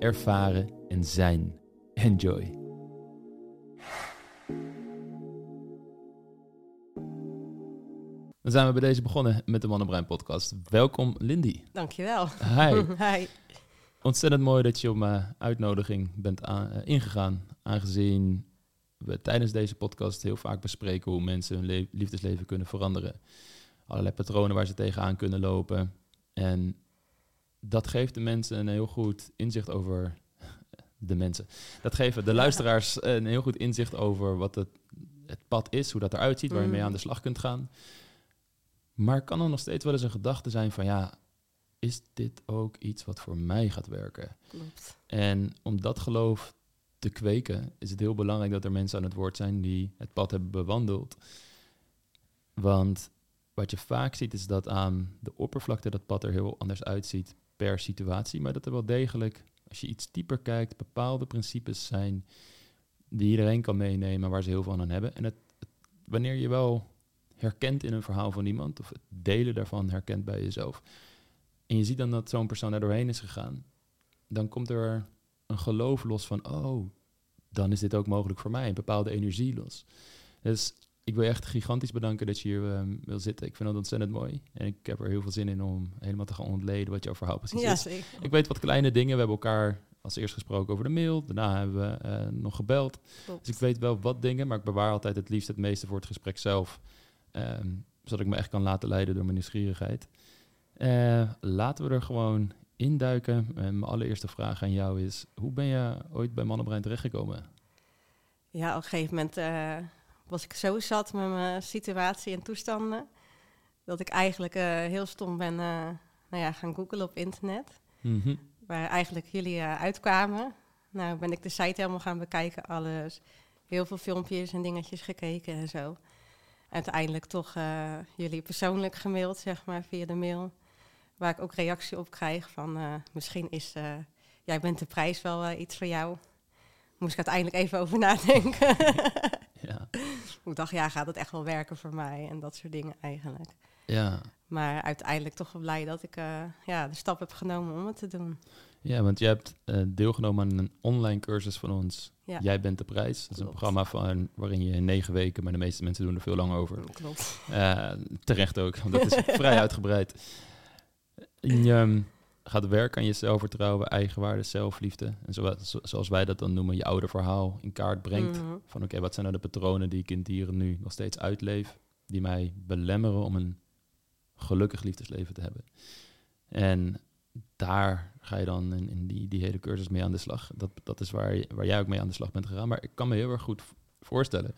ervaren en zijn. Enjoy. Dan zijn we bij deze begonnen met de Mannenbrein podcast. Welkom Lindy. Dankjewel. Hi. Hi. Ontzettend mooi dat je op mijn uitnodiging bent eh, ingegaan. Aangezien we tijdens deze podcast heel vaak bespreken hoe mensen hun le- liefdesleven kunnen veranderen. Allerlei patronen waar ze tegenaan kunnen lopen. En dat geeft de mensen een heel goed inzicht over de mensen. Dat geeft de luisteraars een heel goed inzicht over wat het, het pad is, hoe dat eruit ziet, waar je mee Mm. aan de slag kunt gaan. Maar kan er nog steeds wel eens een gedachte zijn van ja, is dit ook iets wat voor mij gaat werken? Klopt. En om dat geloof te kweken, is het heel belangrijk dat er mensen aan het woord zijn die het pad hebben bewandeld. Want wat je vaak ziet is dat aan de oppervlakte dat pad er heel anders uitziet per situatie, maar dat er wel degelijk, als je iets dieper kijkt, bepaalde principes zijn die iedereen kan meenemen, waar ze heel veel aan hebben. En het, wanneer je wel herkent in een verhaal van iemand, of het delen daarvan herkent bij jezelf, en je ziet dan dat zo'n persoon er doorheen is gegaan, dan komt er een geloof los van, oh, dan is dit ook mogelijk voor mij, een bepaalde energie los. Dus ik wil je echt gigantisch bedanken dat je hier ehm, wil zitten. Ik vind dat ontzettend mooi. En ik heb er heel veel zin in om helemaal te gaan ontleden wat jouw verhaal precies Ja, is. zeker. Ik weet wat kleine dingen. We hebben elkaar als eerst gesproken over de mail. Daarna hebben we eh, nog gebeld. Klopt. Dus ik weet wel wat dingen, maar ik bewaar altijd het liefst het meeste voor het gesprek zelf. ehm, zodat ik me echt kan laten leiden door mijn nieuwsgierigheid. Eh, laten we er gewoon induiken. En mijn allereerste vraag aan jou is: hoe ben je ooit bij Mannenbrein terechtgekomen? Ja, op een gegeven moment eh, was ik zo zat met mijn situatie en toestanden. Dat ik eigenlijk eh, heel stom ben eh, nou ja, gaan googlen op internet. Mhm. Waar eigenlijk jullie eh, uitkwamen. Nou ben ik de site helemaal gaan bekijken, alles. Heel veel filmpjes en dingetjes gekeken en zo. Uiteindelijk toch jullie persoonlijk gemaild, zeg maar, via de mail. Waar ik ook reactie op krijg van misschien is jij bent de prijs wel iets voor jou. Moest ik uiteindelijk even over nadenken. Ja. ik dacht, ja, gaat het echt wel werken voor mij? En dat soort dingen eigenlijk. Ja. Maar uiteindelijk toch wel blij dat ik eh, ja, de stap heb genomen om het te doen. ja, want je hebt eh, deelgenomen aan een online cursus van ons. Ja. Jij bent de prijs. Dat is een programma van, waarin je in negen weken, maar de meeste mensen doen er veel langer over. Klopt. Eh, terecht ook, want dat is vrij uitgebreid. Ehm, gaat werken aan je zelfvertrouwen, eigenwaarde, zelfliefde. En zo, zo- zoals wij dat dan noemen, je oude verhaal in kaart brengt. Mhm. Van oké, wat zijn nou de patronen die ik in dieren nu nog steeds uitleef, die mij belemmeren om een gelukkig liefdesleven te hebben. En daar ga je dan in, in die, die hele cursus mee aan de slag. Dat, dat is waar, je- waar jij ook mee aan de slag bent gegaan. Maar ik kan me heel erg goed voorstellen,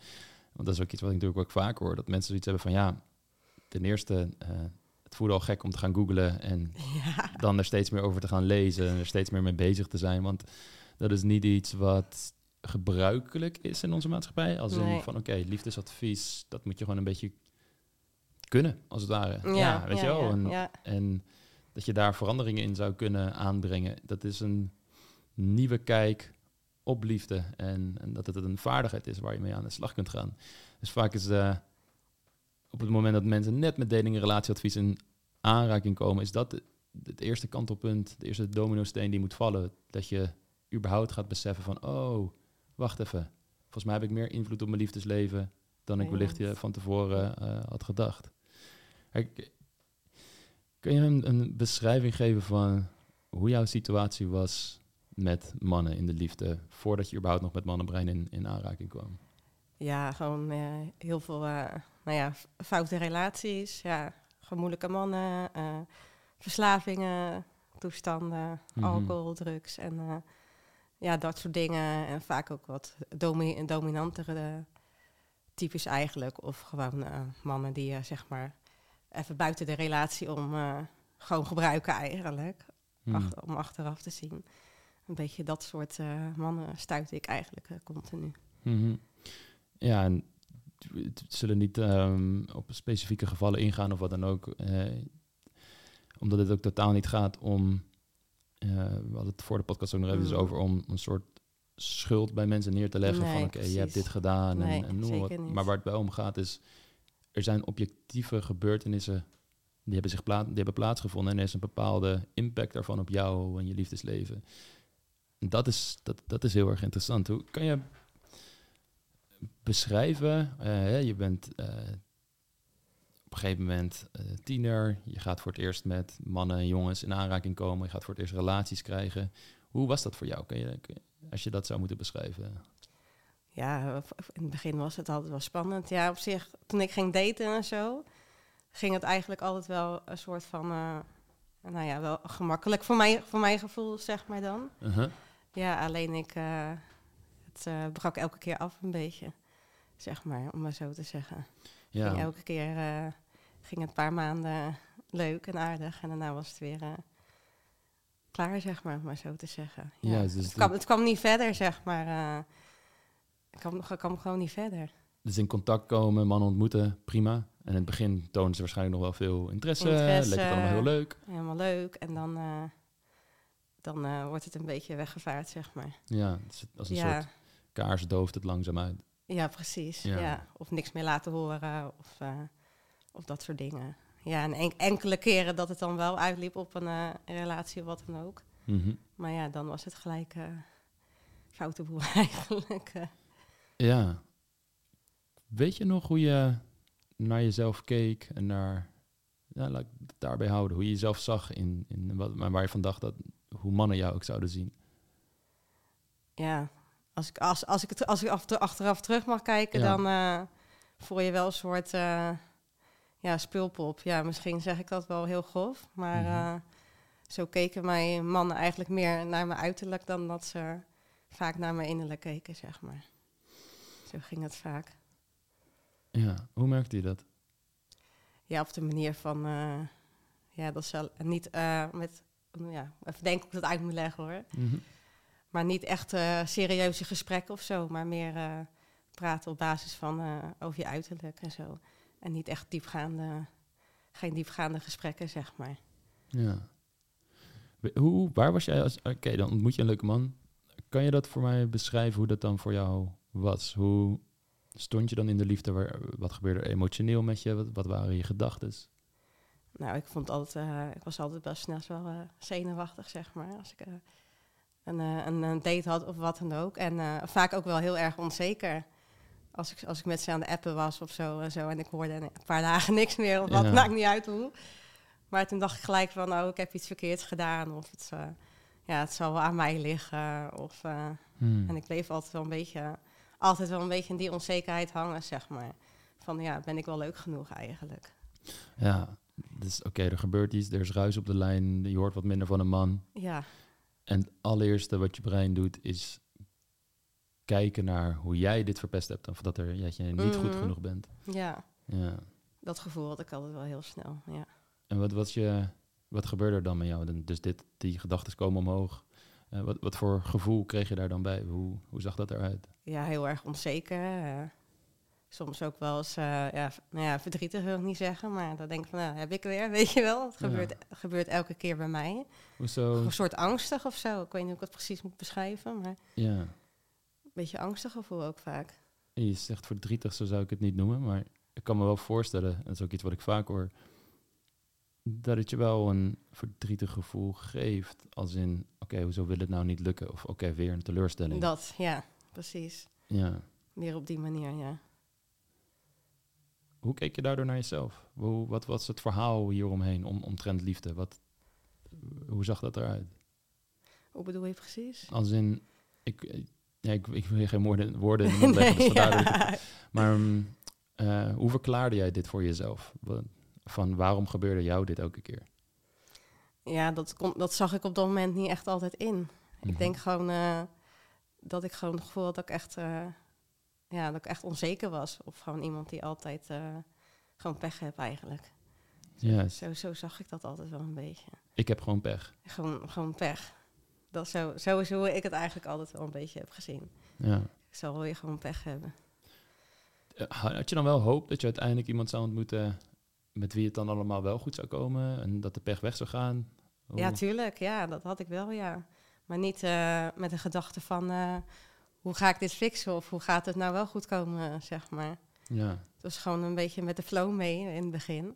want dat is ook iets wat ik natuurlijk ook vaak hoor, dat mensen zoiets hebben van ja, ten eerste, eh, het voelde al gek om te gaan googlen en Ja. dan er steeds meer over te gaan lezen en er steeds meer mee bezig te zijn. Want dat is niet iets wat gebruikelijk is in onze maatschappij. Als in Nee. van oké, liefdesadvies, dat moet je gewoon een beetje kunnen, als het ware. Ja, Ja, weet ja, je wel. ja, en, ja. en dat je daar veranderingen in zou kunnen aanbrengen. Dat is een nieuwe kijk op liefde. En, en dat het een vaardigheid is waar je mee aan de slag kunt gaan. Dus vaak is eh, op het moment dat mensen net met dating en relatieadvies in aanraking komen, is dat het, eerste kantelpunt, de eerste domino-steen die moet vallen. Dat je überhaupt gaat beseffen van, oh, wacht even. Volgens mij heb ik meer invloed op mijn liefdesleven dan ik wellicht je van tevoren eh, had gedacht. Kijk, kun je een, een beschrijving geven van hoe jouw situatie was met mannen in de liefde, voordat je überhaupt nog met mannenbrein in, in aanraking kwam? Ja, gewoon eh, heel veel eh, nou ja, foute relaties. Ja, gewoon moeilijke mannen, eh, verslavingen, toestanden, Mhm. alcohol, drugs en ja, dat soort dingen. En vaak ook wat domi dominantere types eigenlijk. Of gewoon mannen die zeg maar even buiten de relatie om gewoon gebruiken eigenlijk. Achter- om achteraf te zien. een beetje dat soort mannen stuitte ik eigenlijk continu. Mhm. Ja, en het zullen niet ehm, op specifieke gevallen ingaan of wat dan ook. eh, omdat het ook totaal niet gaat om... eh, we hadden het voor de podcast ook nog even Mm. over... om een soort schuld bij mensen neer te leggen van... Oké, je hebt dit gedaan en, Nee, en noem maar wat. waar het bij om gaat is... er zijn objectieve gebeurtenissen... die hebben, zich pla die hebben plaatsgevonden... en er is een bepaalde impact daarvan op jou en je liefdesleven. En dat is, dat, dat is heel erg interessant. Hoe kan je beschrijven. eh, je bent eh, op een gegeven moment eh, tiener. Je gaat voor het eerst met mannen en jongens in aanraking komen. Je gaat voor het eerst relaties krijgen. Hoe was dat voor jou? Kun je, kun je- als je dat zou moeten beschrijven. Ja, in het begin was het altijd wel spannend. Ja, op zich, toen ik ging daten en zo, ging het eigenlijk altijd wel een soort van, nou ja, wel gemakkelijk voor, mij, voor mijn gevoel, zeg maar dan. Uh-huh. Ja, alleen ik, het eh, brak elke keer af een beetje, zeg maar, om maar zo te zeggen. Ging Ja, elke keer eh, ging het een paar maanden leuk en aardig en daarna was het weer eh, klaar, zeg maar, om maar zo te zeggen. Ja. Ja, dus het, het- kwam, het kwam niet verder, zeg maar. ik kwam, ik kwam gewoon niet verder. dus in contact komen, mannen ontmoeten, prima. En in het begin tonen ze waarschijnlijk nog wel veel interesse. Interesse. Leek het allemaal heel leuk. Helemaal leuk. En dan, dan wordt het een beetje weggevaard, zeg maar. Ja, het is als een ja, soort kaars dooft het langzaam uit. ja, precies. Ja. Ja. Of niks meer laten horen of, eh, of dat soort dingen. Ja, en en- enkele keren dat het dan wel uitliep op een eh, relatie of wat dan ook. Mhm. Maar ja, dan was het gelijk eh foute boel eigenlijk. Ja. Weet je nog hoe je naar jezelf keek en naar, ja, laat ik het daarbij houden, hoe je jezelf zag in, in wat, maar waar je van dacht dat, hoe mannen jou ook zouden zien? ja, als ik, als, als ik, het, als ik af, achteraf terug mag kijken, Ja. dan eh, voel je wel een soort eh, ja, speelpop. Ja, misschien zeg ik dat wel heel grof, maar Mhm. eh, zo keken mijn mannen eigenlijk meer naar mijn uiterlijk dan dat ze vaak naar mijn innerlijk keken, zeg maar. Zo ging het vaak. Ja, hoe merkte je dat? Ja, op de manier van, ja, dat ze niet met, ja, even denken hoe ik dat uit moet leggen hoor. Mhm. Maar niet echt eh, serieuze gesprekken of zo, maar meer eh, praten op basis van eh, over je uiterlijk en zo. En niet echt diepgaande, geen diepgaande gesprekken, zeg maar. Ja. Hoe, waar was jij als... Oké, dan ontmoet je een leuke man. Kan je dat voor mij beschrijven hoe dat dan voor jou was? Hoe stond je dan in de liefde? Waar, wat gebeurde er emotioneel met je? Wat, wat waren je gedachten? Nou, ik vond altijd, ik was altijd best snel wel zenuwachtig, zeg maar. Als ik een, eh, een, een date had of wat dan ook. En eh, vaak ook wel heel erg onzeker. Als ik, als ik met ze aan de appen was of zo en zo. En ik hoorde een paar dagen niks meer of wat, Ja. maakt niet uit hoe. Maar toen dacht ik gelijk van, oh, ik heb iets verkeerds gedaan. Of het, eh, ja, het zal wel aan mij liggen. Of, eh, Hmm. En ik bleef altijd wel een beetje, altijd wel een beetje in die onzekerheid hangen, zeg maar. Van ja, ben ik wel leuk genoeg eigenlijk? Ja, dus oké, er gebeurt iets, er is ruis op de lijn, je hoort wat minder van een man. Ja, En het allereerste wat je brein doet is kijken naar hoe jij dit verpest hebt. Of dat, er, dat je niet goed Mhm. genoeg bent. ja, Ja. dat gevoel had ik altijd wel heel snel, ja. En wat, wat, je, wat gebeurde er dan met jou? Dus dit, die gedachten komen omhoog. Eh, wat, wat voor gevoel kreeg je daar dan bij? Hoe, hoe zag dat eruit? Ja, heel erg onzeker. Soms ook wel eens, eh, ja, nou ja, verdrietig wil ik niet zeggen, maar dan denk ik van, nou, heb ik weer, weet je wel. Het Ja. gebeurt, gebeurt elke keer bij mij. Hoezo? Een soort angstig of zo. Ik weet niet hoe ik het precies moet beschrijven, maar Ja. een beetje angstig gevoel ook vaak. En Je zegt verdrietig, zo zou ik het niet noemen. Maar ik kan me wel voorstellen, en dat is ook iets wat ik vaak hoor, dat het je wel een verdrietig gevoel geeft. Als in, oké, hoezo wil het nou niet lukken? Of oké, weer een teleurstelling. Dat, ja, precies. Ja. Meer op die manier, ja. Hoe keek je daardoor naar jezelf? Hoe, wat was het verhaal hieromheen, om, omtrent liefde? Wat, hoe zag dat eruit? Hoe bedoel je precies? Als in, ik, ja, ik, ik wil geen woorden, woorden in de mond leggen, dus ik. Maar hoe verklaarde jij dit voor jezelf? Van waarom gebeurde jou dit elke keer? Ja, dat, kon, dat zag ik op dat moment niet echt altijd in. Mhm. Ik denk gewoon eh, dat ik gewoon het gevoel had dat ik echt, eh, ja, dat ik echt onzeker was. Of gewoon iemand die altijd eh, gewoon pech heeft eigenlijk. Ja, Zo, zo zag ik dat altijd wel een beetje. ik heb gewoon pech. Gewoon, gewoon pech. Dat zo, zo is hoe ik het eigenlijk altijd wel een beetje heb gezien. Ja. Ik zal wel weer gewoon pech hebben. Eh, Had je dan wel hoop dat je uiteindelijk iemand zou ontmoeten met wie het dan allemaal wel goed zou komen en dat de pech weg zou gaan? Ja, tuurlijk. Ja, dat had ik wel, ja. Maar niet eh, met de gedachte van... hoe ga ik dit fixen? Of hoe gaat het nou wel goed komen, zeg maar. ja. Het was gewoon een beetje met de flow mee in het begin.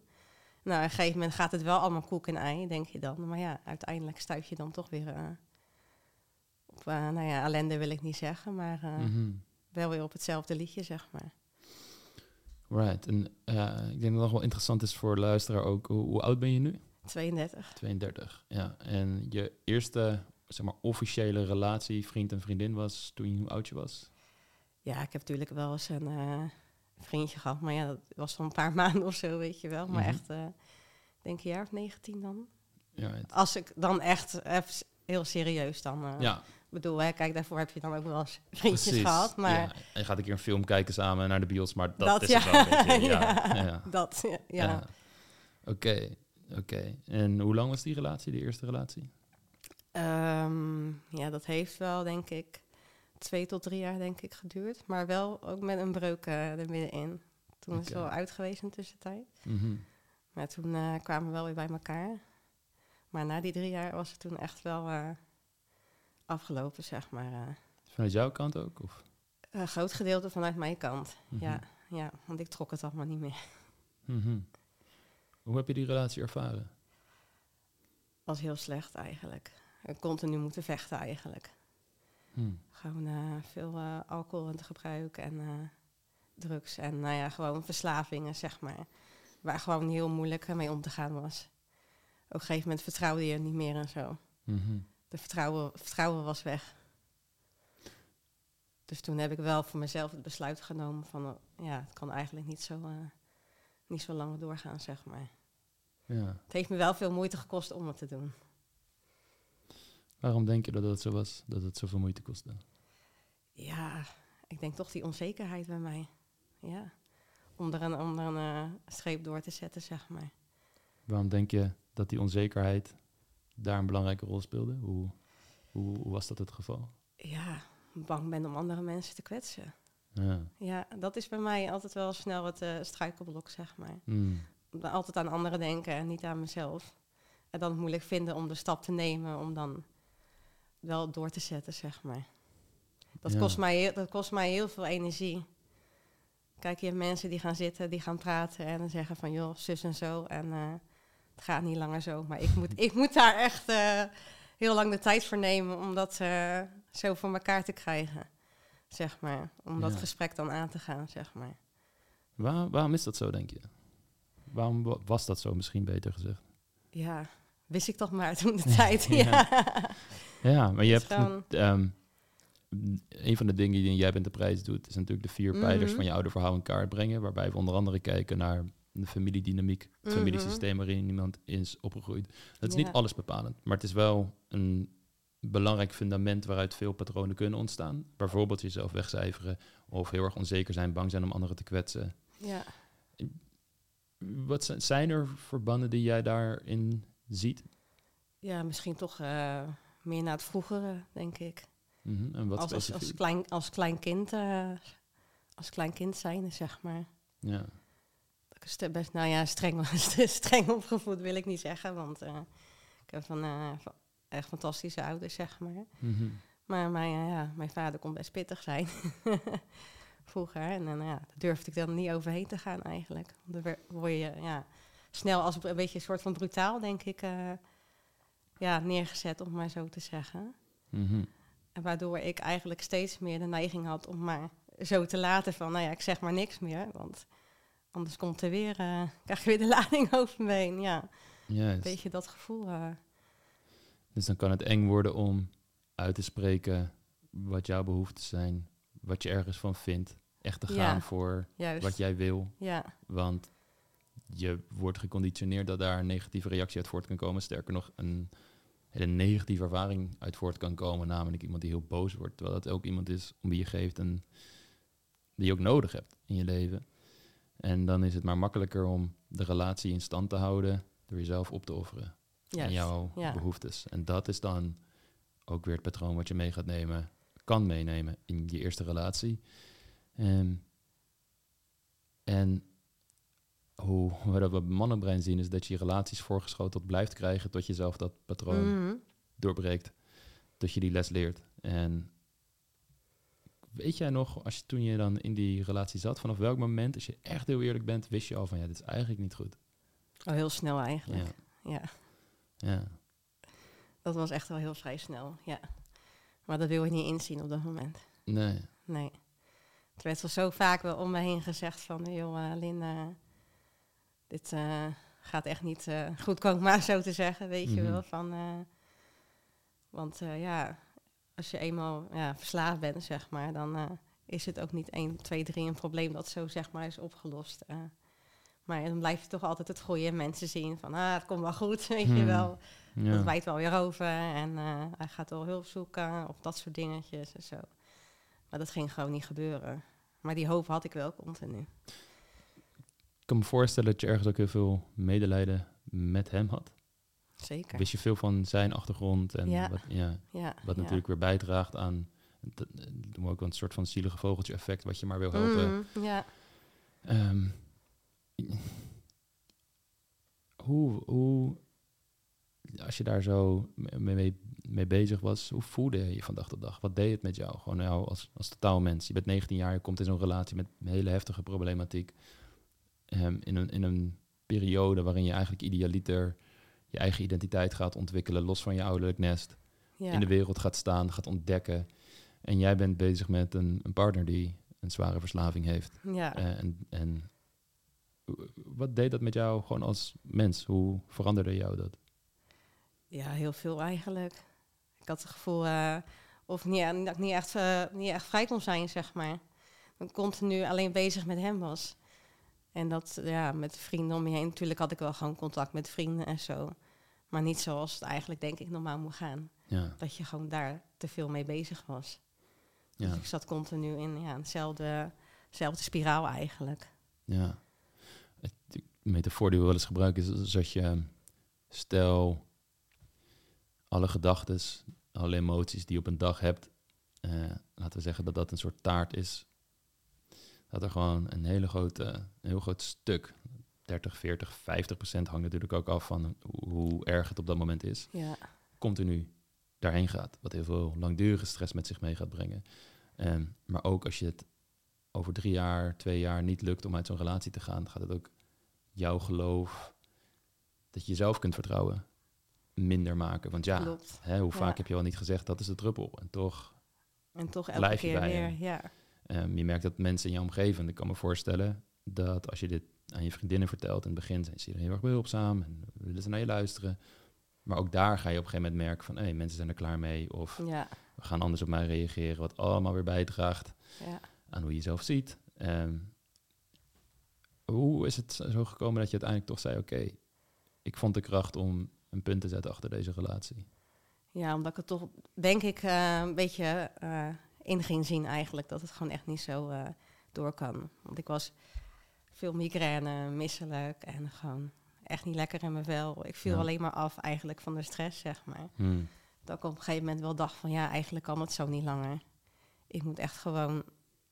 Nou, op een gegeven moment gaat het wel allemaal koek en ei, denk je dan. Maar ja, uiteindelijk stuit je dan toch weer... eh, op, eh, nou ja, ellende wil ik niet zeggen, maar eh, Mhm. wel weer op hetzelfde liedje, zeg maar. Right. En ik denk dat het nog wel interessant is voor luisteraar ook. Hoe, hoe oud ben je nu? 32. 32. Ja. En je eerste, zeg maar, officiële relatie, vriend en vriendin was toen je hoe oud je was? Ja, ik heb natuurlijk wel eens een eh, vriendje gehad. Maar ja, dat was van een paar maanden of zo, weet je wel. Maar Mhm. echt, ik denk een jaar of 19 dan. Ja. het- Als ik dan echt heel serieus dan... eh, ja, bedoel, hè, kijk, daarvoor heb je dan ook wel eens vriendjes precies. gehad. Maar Ja, en je gaat een keer een film kijken samen naar de bios, maar dat, Dat, is ja. wel een beetje. Ja, Ja. ja. dat, ja. ja. Oké, oké. En hoe lang was die relatie, die eerste relatie? Ehm, ja, dat heeft wel, denk ik, twee tot drie jaar, denk ik, geduurd. Maar wel ook met een breuk eh, er middenin. Toen is het wel uit geweest in de tussentijd. Mhm. Maar toen eh, kwamen we wel weer bij elkaar. Maar na die drie jaar was het toen echt wel eh, afgelopen, zeg maar. Vanuit jouw kant ook? Of? een groot gedeelte vanuit mijn kant. Mhm. Ja, ja, want ik trok het allemaal niet meer. Mhm. Hoe heb je die relatie ervaren? was heel slecht eigenlijk. Ik continu moeten vechten eigenlijk. Hm. Gewoon eh, veel eh, alcohol en gebruik en eh, drugs. En nou ja, gewoon verslavingen, zeg maar. Waar gewoon heel moeilijk mee om te gaan was. Op een gegeven moment vertrouwde je niet meer en zo. Mhm. De vertrouwen, vertrouwen was weg. Dus toen heb ik wel voor mezelf het besluit genomen van... ja, het kan eigenlijk niet zo, niet zo lang doorgaan, zeg maar. Ja. Het heeft me wel veel moeite gekost om het te doen. Waarom denk je dat het zo was, dat het zoveel moeite kostte? Ja, ik denk toch die onzekerheid bij mij. Ja. Om er een, om er een eh, streep door te zetten, zeg maar. Waarom denk je dat die onzekerheid daar een belangrijke rol speelde? Hoe, hoe, hoe was dat het geval? Ja, bang ben om andere mensen te kwetsen. Ja. Ja, dat is bij mij altijd wel snel het eh, struikelblok, zeg maar. Hm. Altijd aan anderen denken en niet aan mezelf. En dan het moeilijk vinden om de stap te nemen om dan wel door te zetten, zeg maar. Dat, Ja. kost, mij, heel- dat kost mij heel veel energie. Kijk, je hebt mensen die gaan zitten, die gaan praten en dan zeggen van joh, zus en zo. En eh, het gaat niet langer zo. Maar ik moet, ik moet daar echt eh, heel lang de tijd voor nemen om dat eh, zo voor elkaar te krijgen. Zeg maar. Om dat gesprek dan aan te gaan, zeg maar. Waar, waarom is dat zo, denk je? Waarom wa- was dat zo, misschien beter gezegd? Ja, wist ik toch maar toen de tijd. Ja. ja. Ja, maar je hebt... gewoon- ehm, een van de dingen die jij bent de prijs doet, is natuurlijk de vier pijlers Mhm. van je oude verhaal in kaart brengen. Waarbij we onder andere kijken naar de familiedynamiek, het Mhm. familiesysteem waarin iemand is opgegroeid. Dat is niet alles bepalend, maar het is wel een belangrijk fundament waaruit veel patronen kunnen ontstaan. Bijvoorbeeld jezelf wegcijferen of heel erg onzeker zijn, bang zijn om anderen te kwetsen. ja. Wat zijn, zijn er verbanden die jij daarin ziet? Ja, misschien toch eh, meer naar het vroegere, denk ik. Mhm, En wat als, als, als, klein, als klein kind, eh, als klein kind zijn, zeg maar. Ja. Dat ik st- best, nou ja, streng, streng opgevoed wil ik niet zeggen, want eh, ik heb van, eh, van echt fantastische ouders, zeg maar. Mhm. Maar mijn, ja, mijn vader kon best pittig zijn. Vroeger. En dan ja, daar durfde ik dan niet overheen te gaan eigenlijk. Want dan word je ja, snel als een beetje een soort van brutaal, denk ik, ja, neergezet, om maar zo te zeggen. Mhm. En waardoor ik eigenlijk steeds meer de neiging had om maar zo te laten van, nou ja, ik zeg maar niks meer. Want anders komt er weer, eh, krijg je weer de lading over me heen. Ja, Juist. weet je dat gevoel. eh, Dus dan kan het eng worden om uit te spreken wat jouw behoeften zijn, wat je ergens van vindt. Echt te Ja. gaan voor juist. wat jij wil. Ja, Want je wordt geconditioneerd dat daar een negatieve reactie uit voort kan komen. Sterker nog, een hele negatieve ervaring uit voort kan komen. Namelijk iemand die heel boos wordt. Terwijl dat ook iemand is om wie je geeft en die je ook nodig hebt in je leven. En dan is het maar makkelijker om de relatie in stand te houden door jezelf op te offeren en juist. jouw behoeftes. En dat is dan ook weer het patroon wat je mee gaat nemen, kan meenemen in je eerste relatie. Ehm, en hoe we dat op mannenbrein zien, is dat je relaties voorgeschoteld blijft krijgen tot je zelf dat patroon Mhm. doorbreekt. Dat je die les leert. En weet jij nog, als je toen je dan in die relatie zat, vanaf welk moment, als je echt heel eerlijk bent, wist je al van ja, dit is eigenlijk niet goed. Al heel snel eigenlijk. Ja. Ja. Ja. dat was echt wel heel vrij snel. Ja. Maar dat wil je niet inzien op dat moment. Nee. Nee. Het werd wel zo vaak wel om me heen gezegd van, joh, eh, Linda, dit eh, gaat echt niet eh, goed komen, maar zo te zeggen, weet je Mhm. wel. Van, eh, want ja, als je eenmaal ja, verslaafd bent, zeg maar, dan is het ook niet 1, 2, 3 een probleem dat zo zeg maar is opgelost. maar dan blijf je toch altijd het goede in mensen zien van, ah, het komt wel goed, weet je Hmm. wel. Dat wijt wel weer over en hij gaat wel hulp zoeken of dat soort dingetjes en zo. Maar dat ging gewoon niet gebeuren. Maar die hoop had ik wel continu. Ik kan me voorstellen dat je ergens ook heel veel medelijden met hem had. Zeker. Wist je veel van zijn achtergrond en Ja. wat, ja, Ja, wat ja. natuurlijk weer bijdraagt aan, dat, dat doen we ook een soort van zielige vogeltje effect, wat je maar wil helpen. Mm, ja. Ehm, hoe, hoe, als je daar zo mee, mee, bezig was, hoe voelde je je van dag tot dag? Wat deed het met jou? Gewoon jou als, als totaal mens. Je bent 19 jaar, je komt in zo'n relatie met een hele heftige problematiek. Ehm, in, een, in een periode waarin je eigenlijk idealiter je eigen identiteit gaat ontwikkelen, los van je ouderlijk nest. Ja. In de wereld gaat staan, gaat ontdekken. En jij bent bezig met een, een partner die een zware verslaving heeft. ja. Eh, en, en wat deed dat met jou gewoon als mens? Hoe veranderde jou dat? ja, heel veel eigenlijk. Ik had het gevoel eh, of niet, dat ik niet echt, eh, niet echt vrij kon zijn, zeg maar. Ik continu alleen bezig met hem was. En dat, ja, met vrienden om me heen. Natuurlijk had ik wel gewoon contact met vrienden en zo. Maar niet zoals het eigenlijk, denk ik, normaal moet gaan. Ja, Dat je gewoon daar te veel mee bezig was. ja, Dus ik zat continu in ja, eenzelfde spiraal eigenlijk. ja. Het, de metafoor die we wel eens gebruiken is, is dat je, stel, alle gedachten, alle emoties die je op een dag hebt, eh, laten we zeggen dat dat een soort taart is. Dat er gewoon een hele grote, een heel groot stuk, 30, 40, 50 procent hangt natuurlijk ook af van hoe, erg het op dat moment is. Ja, continu daarheen gaat. Wat heel veel langdurige stress met zich mee gaat brengen. Ehm, maar ook als je het over drie jaar, twee jaar niet lukt om uit zo'n relatie te gaan, gaat het ook jouw geloof dat je jezelf kunt vertrouwen minder maken. Want ja, hè, hoe Ja. vaak heb je al niet gezegd dat is de druppel. En toch, En toch elke Blijf je keer bij weer, ja. Ehm, je merkt dat mensen in je omgeving, ik kan me voorstellen dat als je dit aan je vriendinnen vertelt in het begin, zijn ze heel erg behulpzaam en willen ze naar je luisteren. Maar ook daar ga je op een gegeven moment merken van, hé, mensen zijn er klaar mee. Of Ja, we gaan anders op mij reageren, wat allemaal weer bijdraagt ja. aan hoe je jezelf ziet. Ehm, hoe is het zo gekomen dat je uiteindelijk toch zei, oké, ik vond de kracht om een punt te zetten achter deze relatie. ja, omdat ik het toch, denk ik, eh, een beetje eh, in ging zien eigenlijk. Dat het gewoon echt niet zo eh, door kan. Want ik was veel migraine, misselijk en gewoon echt niet lekker in mijn vel. Ik viel Ja. alleen maar af eigenlijk van de stress, zeg maar. Hmm. Dat ik op een gegeven moment wel dacht van, ja, eigenlijk kan het zo niet langer. Ik moet echt gewoon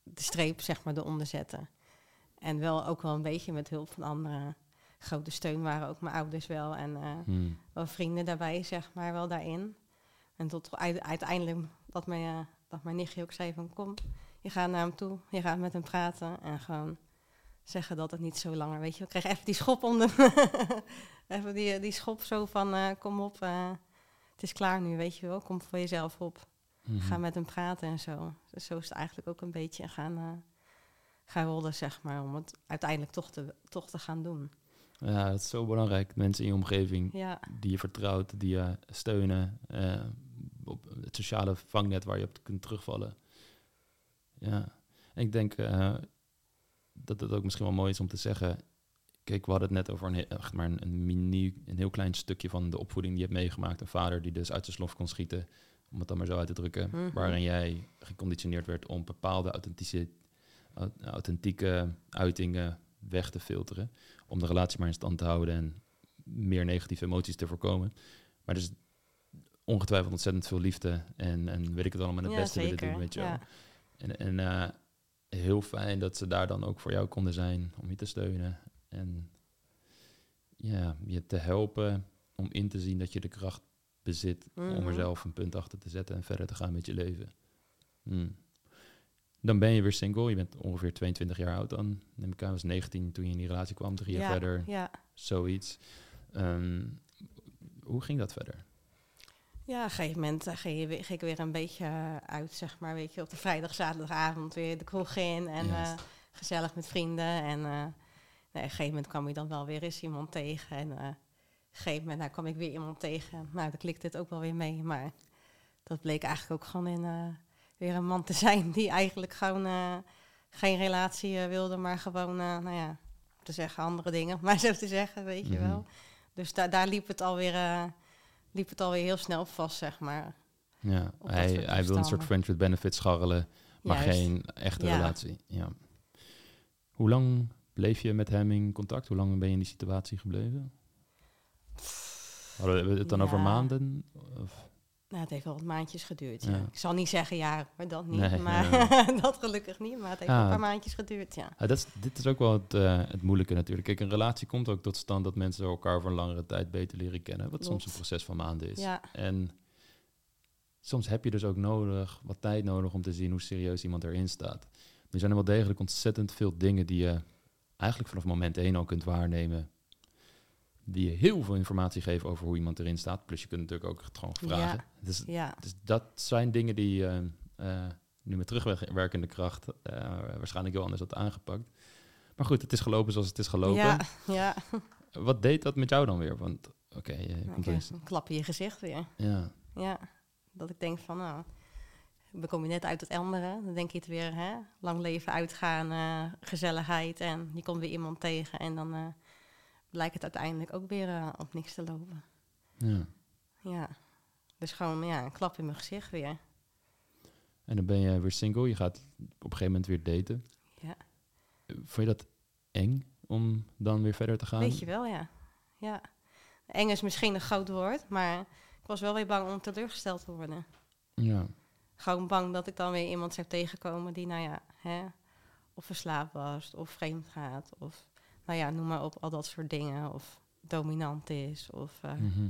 de streep, zeg maar, eronder zetten. En wel ook wel een beetje met hulp van anderen. Grote steun waren ook mijn ouders wel. En eh, Hmm. wel vrienden daarbij, zeg maar, wel daarin. En tot uite- uiteindelijk dat mijn, eh, dat mijn nichtje ook zei van... kom, je gaat naar hem toe, je gaat met hem praten... en gewoon zeggen dat het niet zo langer, weet je. Ik kreeg even die schop onder... even die, die schop zo van, eh, kom op, eh, het is klaar nu, weet je wel. Kom voor jezelf op, Mhm. ga met hem praten en zo. Dus zo is het eigenlijk ook een beetje gaan, eh, gaan rollen, zeg maar... om het uiteindelijk toch te, toch te gaan doen. Ja, dat is zo belangrijk. Mensen in je omgeving Ja, die je vertrouwt, die je steunen. Op het sociale vangnet waar je op kunt terugvallen. Ja, en ik denk eh, dat het ook misschien wel mooi is om te zeggen. Kijk, we hadden het net over een, echt maar een, een mini, een heel klein stukje van de opvoeding die je hebt meegemaakt. Een vader die dus uit zijn slof kon schieten, om het dan maar zo uit te drukken. Mhm. Waarin jij geconditioneerd werd om bepaalde authentische, au- authentieke uitingen weg te filteren. Om de relatie maar in stand te houden en meer negatieve emoties te voorkomen. Maar dus ongetwijfeld ontzettend veel liefde en, en weet ik het allemaal het Ja, beste willen doen met jou. ja. En, en eh, heel fijn dat ze daar dan ook voor jou konden zijn om je te steunen. En ja, je te helpen om in te zien dat je de kracht bezit om er Mhm. zelf een punt achter te zetten en verder te gaan met je leven. Hmm. Dan ben je weer single. Je bent ongeveer 22 jaar oud dan. Neem ik aan, was 19 toen je in die relatie kwam. Drie jaar ja, verder, Ja. zoiets. Ehm, hoe ging dat verder? Ja, op een gegeven moment eh, ging, je weer, ging ik weer een beetje eh, uit, zeg maar, weet je, op de vrijdag, zaterdagavond weer de kroeg in en eh, gezellig met vrienden. En nee, op een gegeven moment kwam je dan wel weer eens iemand tegen en op een gegeven moment nou, kwam ik weer iemand tegen. Nou, dan klikte het ook wel weer mee, maar dat bleek eigenlijk ook gewoon in, weer een man te zijn die eigenlijk gewoon geen relatie wilde, maar gewoon, nou ja, om te zeggen andere dingen, maar zo te zeggen, weet je Mhm. wel. Dus da daar liep het alweer, liep het alweer heel snel vast, zeg maar. Ja, hij, hij wil een soort friends with benefits scharrelen, maar Juist. geen echte Ja. relatie. Ja. Hoe lang bleef je met hem in contact? Hoe lang ben je in die situatie gebleven? Hadden we het dan over maanden? Of? Nou, het heeft wel wat maandjes geduurd. Ja. Ik zal niet zeggen ja, maar dat niet. Nee, maar nee, dat gelukkig niet. Maar het heeft een paar maandjes geduurd, ja. Ja, dat is, dit is ook wel het, eh, het moeilijke natuurlijk. Kijk, een relatie komt ook tot stand dat mensen elkaar voor een langere tijd beter leren kennen. Wat soms een proces van maanden is. Ja, En soms heb je dus ook nodig, wat tijd nodig om te zien hoe serieus iemand erin staat. Er zijn er wel degelijk ontzettend veel dingen die je eigenlijk vanaf moment één al kunt waarnemen. Die je heel veel informatie geven over hoe iemand erin staat. Plus je kunt natuurlijk ook het gewoon vragen. Dus, ja, dus dat zijn dingen die eh, nu met terugwerkende kracht eh, waarschijnlijk heel anders had aangepakt. Maar goed, het is gelopen zoals het is gelopen. ja, ja. Wat deed dat met jou dan weer? Want oké, je Nou, komt eens. klap in je gezicht weer. Ja, Ja, dat ik denk van, nou, kom je net uit het andere. Dan denk je het weer, hè, lang leven uitgaan, gezelligheid. En je komt weer iemand tegen en dan blijkt het uiteindelijk ook weer eh, op niks te lopen. ja. Ja, dus gewoon ja, een klap in mijn gezicht weer. En dan ben je weer single. Je gaat op een gegeven moment weer daten. Ja. Vond je dat eng om dan weer verder te gaan? Weet je wel, ja. ja. Eng is misschien een groot woord, maar ik was wel weer bang om teleurgesteld te worden. Ja, Gewoon bang dat ik dan weer iemand zou tegenkomen die, nou ja, hè, of verslaafd was, of vreemd gaat, of nou ja, noem maar op, al dat soort dingen. Of dominant is, of eh, mhm.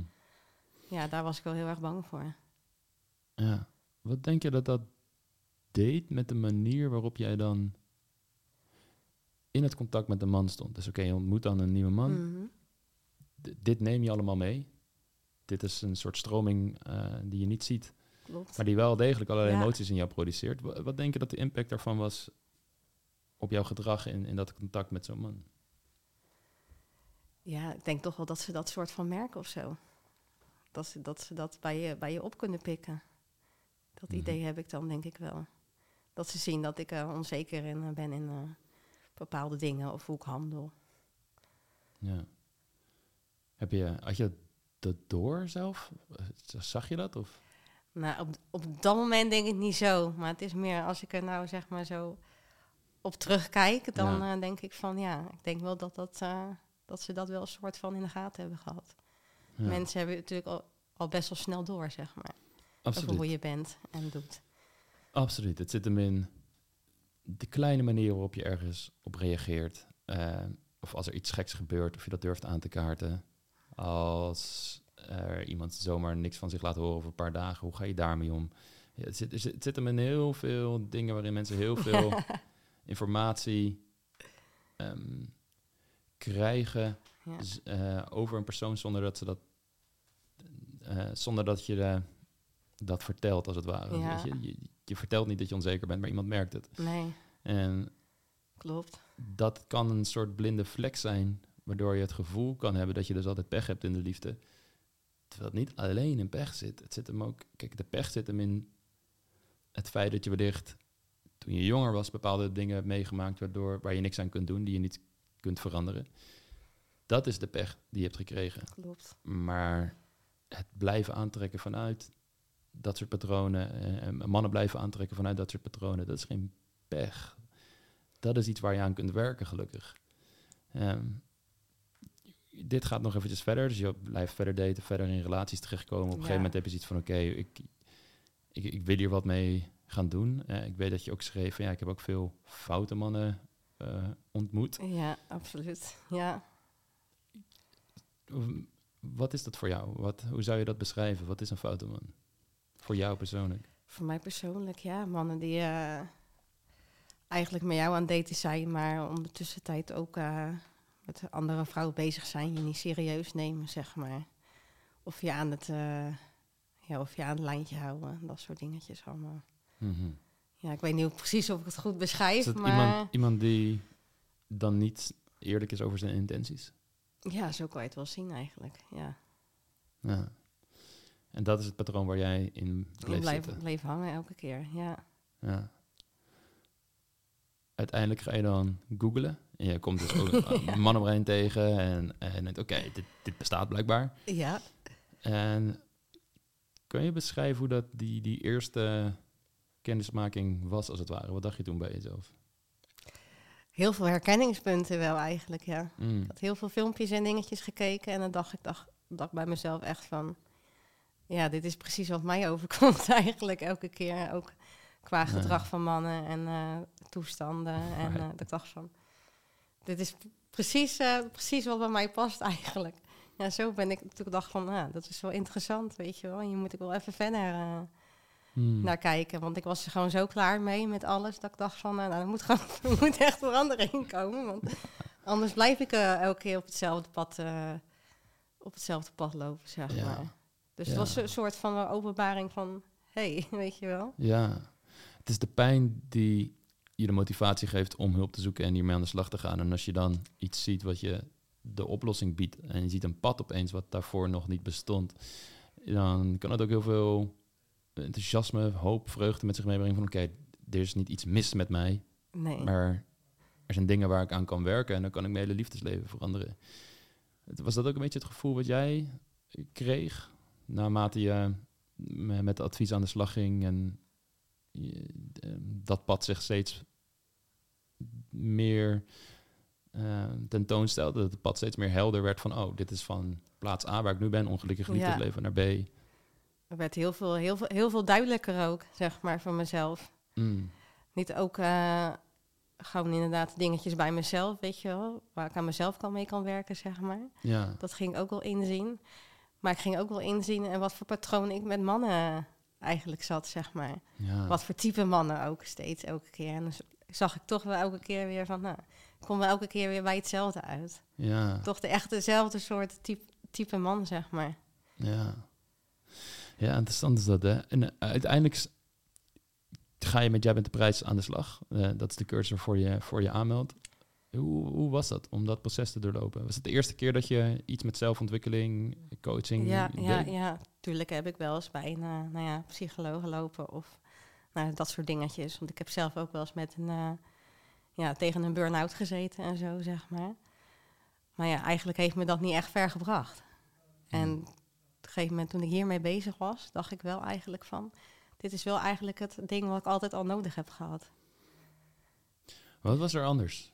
ja, daar was ik wel heel erg bang voor. ja. Wat denk je dat dat deed met de manier waarop jij dan in het contact met de man stond? Dus oké, je ontmoet dan een nieuwe man. Mhm. Dit neem je allemaal mee. Dit is een soort stroming eh, die je niet ziet, Klopt. maar die wel degelijk allerlei Ja. emoties in jou produceert. Wa- Wat denk je dat de impact daarvan was op jouw gedrag in, in dat contact met zo'n man? Ja, ik denk toch wel dat ze dat soort van merken of zo. Dat ze dat, ze dat bij, je, bij je op kunnen pikken. Dat Mhm. idee heb ik dan, denk ik wel. Dat ze zien dat ik eh, onzeker in, eh, ben in eh, bepaalde dingen of hoe ik handel. Ja. Heb je, had je dat door zelf? Zag je dat? Of? Nou, op, op dat moment denk ik niet zo. Maar het is meer als ik er nou zeg maar zo op terugkijk, dan Ja. denk ik van ja, ik denk wel dat, dat, dat ze dat wel een soort van in de gaten hebben gehad. Ja, Mensen hebben natuurlijk al, al best wel snel door, zeg maar. Over absoluut. hoe je bent en doet. Absoluut. Het zit hem in de kleine manier waarop je ergens op reageert. Eh, of als er iets geks gebeurt, of je dat durft aan te kaarten. Als er iemand zomaar niks van zich laat horen over een paar dagen, hoe ga je daarmee om? Ja, het, zit, er het zit hem in heel veel dingen waarin mensen heel veel informatie ehm, krijgen Ja. z- eh, over een persoon zonder dat ze dat, eh, zonder dat je eh, dat vertelt als het ware. Ja. Je? Je, je vertelt niet dat je onzeker bent, maar iemand merkt het. Nee, En klopt. dat kan een soort blinde vlek zijn, waardoor je het gevoel kan hebben dat je dus altijd pech hebt in de liefde. Terwijl het niet alleen in pech zit. Het zit hem ook, kijk, de pech zit hem in het feit dat je wellicht toen je jonger was bepaalde dingen hebt meegemaakt waardoor, waar je niks aan kunt doen, die je niet kunt veranderen. Dat is de pech die je hebt gekregen. Klopt. Maar het blijven aantrekken vanuit dat soort patronen, eh, en mannen blijven aantrekken vanuit dat soort patronen, dat is geen pech. Dat is iets waar je aan kunt werken, gelukkig. Ehm, dit gaat nog eventjes verder. Dus je blijft verder daten, verder in relaties terechtkomen. Op een gegeven moment heb je zoiets van, oké, ik, ik, ik wil hier wat mee gaan doen. Eh, ik weet dat je ook schreef, van, ja, ik heb ook veel foute mannen eh, ontmoet. Ja, absoluut. Ja. Wat is dat voor jou? Wat, hoe zou je dat beschrijven? Wat is een foute man? Voor jou persoonlijk? Voor mij persoonlijk, ja. Mannen die eh, eigenlijk met jou aan daten zijn, maar om de tussentijd ook eh, met een andere vrouw bezig zijn. Je niet serieus nemen, zeg maar. Of je aan het, ja, of je aan het lijntje houden. Dat soort dingetjes allemaal. Mhm. Ja, ik weet niet precies of ik het goed beschrijf, Is dat maar iemand, iemand die dan niet eerlijk is over zijn intenties? ja, zo kan je het wel zien eigenlijk. Ja. Ja. En dat is het patroon waar jij in bleef blijf, bleef hangen elke keer, ja. Ja. Uiteindelijk ga je dan googlen. En je komt dus ook een man omheen tegen. En, en denkt, oké, dit, dit bestaat blijkbaar. Ja. En kun je beschrijven hoe dat die, die eerste kennismaking was, als het ware? Wat dacht je toen bij jezelf? Heel veel herkenningspunten wel eigenlijk, ja. Mm. Ik had heel veel filmpjes en dingetjes gekeken en dan dacht ik, dacht, dacht bij mezelf echt van... Ja, dit is precies wat mij overkomt eigenlijk elke keer. Ook qua Ja. gedrag van mannen en eh, toestanden. En Right. dat ik dacht van... Dit is precies, eh, precies wat bij mij past eigenlijk. Ja, zo ben ik toen dacht van, ja, dat is wel interessant, weet je wel. Hier moet ik wel even verder eh, Mm. naar kijken. Want ik was er gewoon zo klaar mee met alles dat ik dacht van, nou, er moet gewoon er moet echt verandering komen. Want anders blijf ik eh, elke keer op hetzelfde pad, eh, op hetzelfde pad lopen, zeg Ja. maar. Dus Ja. het was een soort van openbaring van, hey, weet je wel. Ja, het is de pijn die je de motivatie geeft om hulp te zoeken en hiermee aan de slag te gaan. En als je dan iets ziet wat je de oplossing biedt en je ziet een pad opeens wat daarvoor nog niet bestond, dan kan het ook heel veel enthousiasme, hoop, vreugde met zich meebrengen van oké, er is niet iets mis met mij, Nee. maar er zijn dingen waar ik aan kan werken en dan kan ik mijn hele liefdesleven veranderen. Was dat ook een beetje het gevoel wat jij kreeg naarmate je me- met advies aan de slag ging en je- eh, dat pad zich steeds meer eh, tentoonstelde, dat het pad steeds meer helder werd van oh, dit is van plaats A waar ik nu ben, ongelukkig Ja. liefdesleven, naar B. Er werd heel veel, heel, veel, heel veel duidelijker ook, zeg maar, voor mezelf. Mm, Niet ook eh, gewoon inderdaad dingetjes bij mezelf, weet je wel. Waar ik aan mezelf kan mee kan werken, zeg maar. ja, Dat ging ik ook wel inzien. Maar ik ging ook wel inzien en wat voor patroon ik met mannen eigenlijk zat, zeg maar. ja. Wat voor type mannen ook steeds, elke keer. En dan zag ik toch wel elke keer weer van, nou, ik kom wel elke keer weer bij hetzelfde uit. ja. Toch de echt dezelfde soort type, type man, zeg maar. Ja. Ja, interessant is dat, hè? En eh, uiteindelijk ga je met Jij bent de prijs aan de slag. Eh, dat is de cursus waarvoor je, voor je aanmeldt. Hoe, hoe was dat om dat proces te doorlopen? Was het de eerste keer dat je iets met zelfontwikkeling, coaching Ja, ja, deed? ja, tuurlijk heb ik wel eens bij een eh, nou ja, psycholoog gelopen of nou, dat soort dingetjes. Want ik heb zelf ook wel eens met een, ja, tegen een burn-out gezeten en zo, zeg maar. Maar ja, eigenlijk heeft me dat niet echt ver gebracht. En Hmm. op een gegeven moment toen ik hiermee bezig was, dacht ik wel eigenlijk van... Dit is wel eigenlijk het ding wat ik altijd al nodig heb gehad. Wat was er anders?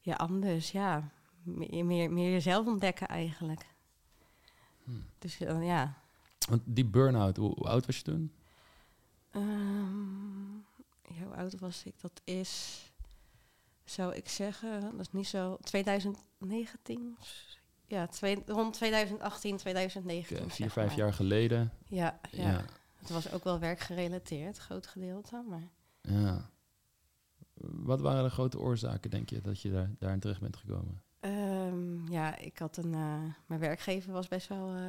Ja, anders, ja. Meer, meer, meer jezelf ontdekken eigenlijk. Hmm. Dus eh, ja, Want die burn-out, hoe, hoe oud was je toen? Ehm, ja, hoe oud was ik? Dat is, zou ik zeggen, dat is niet zo, 2019? Ja, twee, rond 2018, 2019. Eh, vier, vijf maar. jaar geleden. Ja, ja. Ja. het was ook wel werkgerelateerd, groot gedeelte. Maar ja. Wat waren de grote oorzaken, denk je, dat je daar, daarin terecht bent gekomen? ehm, ja, ik had een, eh, mijn werkgever was best wel eh,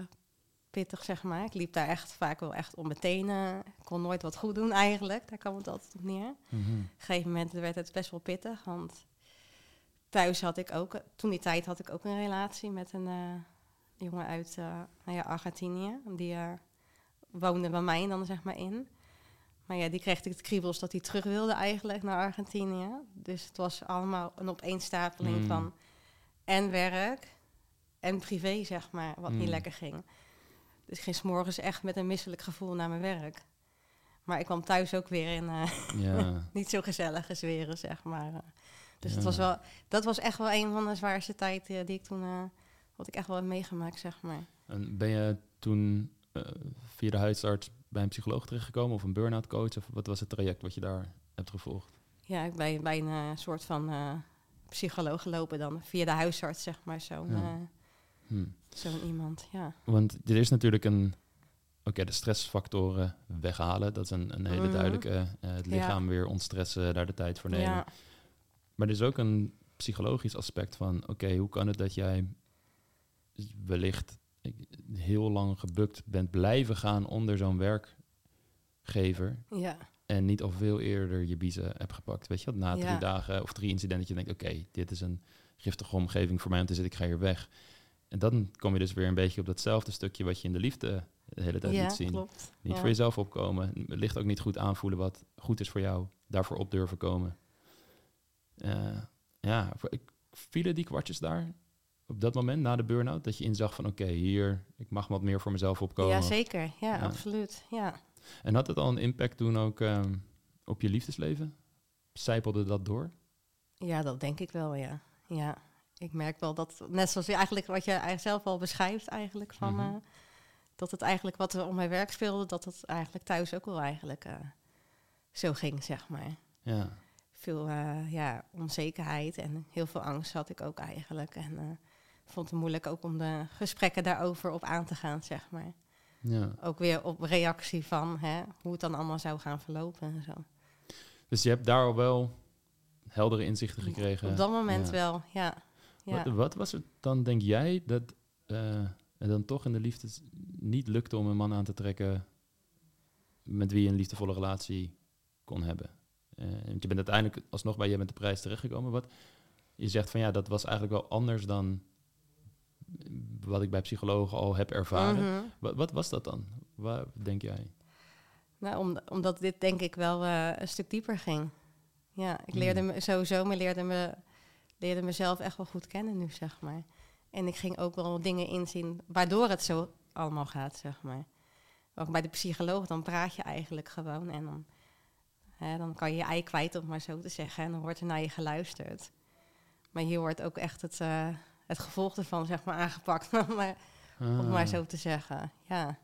pittig, zeg maar. Ik liep daar echt vaak wel echt om kon nooit wat goed doen eigenlijk, daar kwam het altijd op neer. Mhm. Op een gegeven moment werd het best wel pittig, want thuis had ik ook, toen die tijd had ik ook een relatie met een eh, jongen uit eh, nou ja, Argentinië. Die eh, woonde bij mij dan zeg maar in. Maar ja, die kreeg ik het kriebels dat hij terug wilde eigenlijk naar Argentinië. Dus het was allemaal een opeenstapeling Mm. van en werk en privé, zeg maar, wat Mm. niet lekker ging. Dus ik ging 's morgens echt met een misselijk gevoel naar mijn werk. Maar ik kwam thuis ook weer in... Ja. niet zo gezellige sferen, zeg maar. Dus het was wel, dat was echt wel een van de zwaarste tijd eh, die ik toen, eh, wat ik echt wel heb meegemaakt, zeg maar. En ben je toen eh, via de huisarts bij een psycholoog terechtgekomen of een burn-out coach? Of wat was het traject wat je daar hebt gevolgd? Ja, ik ben bij een soort van psycholoog gelopen dan, via de huisarts, zeg maar, zo'n Ja. Hm. zo'n iemand, ja. Want er is natuurlijk een... Oké, de stressfactoren weghalen. Dat is een, een hele Mhm. duidelijke... het lichaam weer ontstressen, daar de tijd voor nemen. Ja, Maar er is ook een psychologisch aspect van... Oké, hoe kan het dat jij wellicht heel lang gebukt bent blijven gaan onder zo'n werkgever... ja, en niet al veel eerder je biezen hebt gepakt. Weet je wat? Na drie Ja. dagen of drie incidenten dat je denkt... oké, dit is een giftige omgeving voor mij om te zitten, ik ga hier weg. En dan kom je dus weer een beetje op datzelfde stukje... wat je in de liefde de hele tijd ja liet zien. klopt. Niet ja. voor jezelf opkomen. Wellicht ook niet goed aanvoelen wat goed is voor jou. Daarvoor op durven komen. Eh, ja, ik, vielen die kwartjes daar op dat moment na de burn-out? Dat je inzag van oké, hier, ik mag wat meer voor mezelf opkomen. Ja, zeker. Ja, Ja. absoluut. Ja. En had het al een impact toen ook ehm, op je liefdesleven? Zijpelde dat door? ja, dat denk ik wel, ja. Ja, ik merk wel dat, net zoals je eigenlijk wat je eigenlijk zelf al beschrijft eigenlijk, van, Mhm. eh, dat het eigenlijk wat er om mijn werk speelde, dat het eigenlijk thuis ook wel eigenlijk eh, zo ging, zeg maar. Ja, Veel eh, ja, onzekerheid en heel veel angst had ik ook eigenlijk. En eh, vond het moeilijk ook om de gesprekken daarover op aan te gaan, zeg maar. ja. Ook weer op reactie van hè, hoe het dan allemaal zou gaan verlopen en zo. Dus je hebt daar al wel heldere inzichten gekregen. Op dat moment Ja. wel, ja. ja. Wat, wat was het dan, denk jij, dat eh, het dan toch in de liefde niet lukte om een man aan te trekken met wie je een liefdevolle relatie kon hebben? Eh, want je bent uiteindelijk alsnog bij je met de prijs terechtgekomen. Wat, je zegt van ja, dat was eigenlijk wel anders dan wat ik bij psychologen al heb ervaren. Mhm. wat, wat was dat dan? Waar denk jij? Nou, om, omdat dit denk ik wel eh, een stuk dieper ging. Ja, ik leerde Mm. me sowieso, me leerde, me, leerde mezelf echt wel goed kennen nu, zeg maar. En ik ging ook wel dingen inzien waardoor het zo allemaal gaat, zeg maar. Ook bij de psycholoog, dan praat je eigenlijk gewoon en dan, hè, dan kan je je ei kwijt, om maar zo te zeggen. En dan wordt er naar je geluisterd. Maar hier wordt ook echt het, eh, het gevolg ervan, zeg maar, aangepakt, om maar, om maar Ah, zo te zeggen. Ja,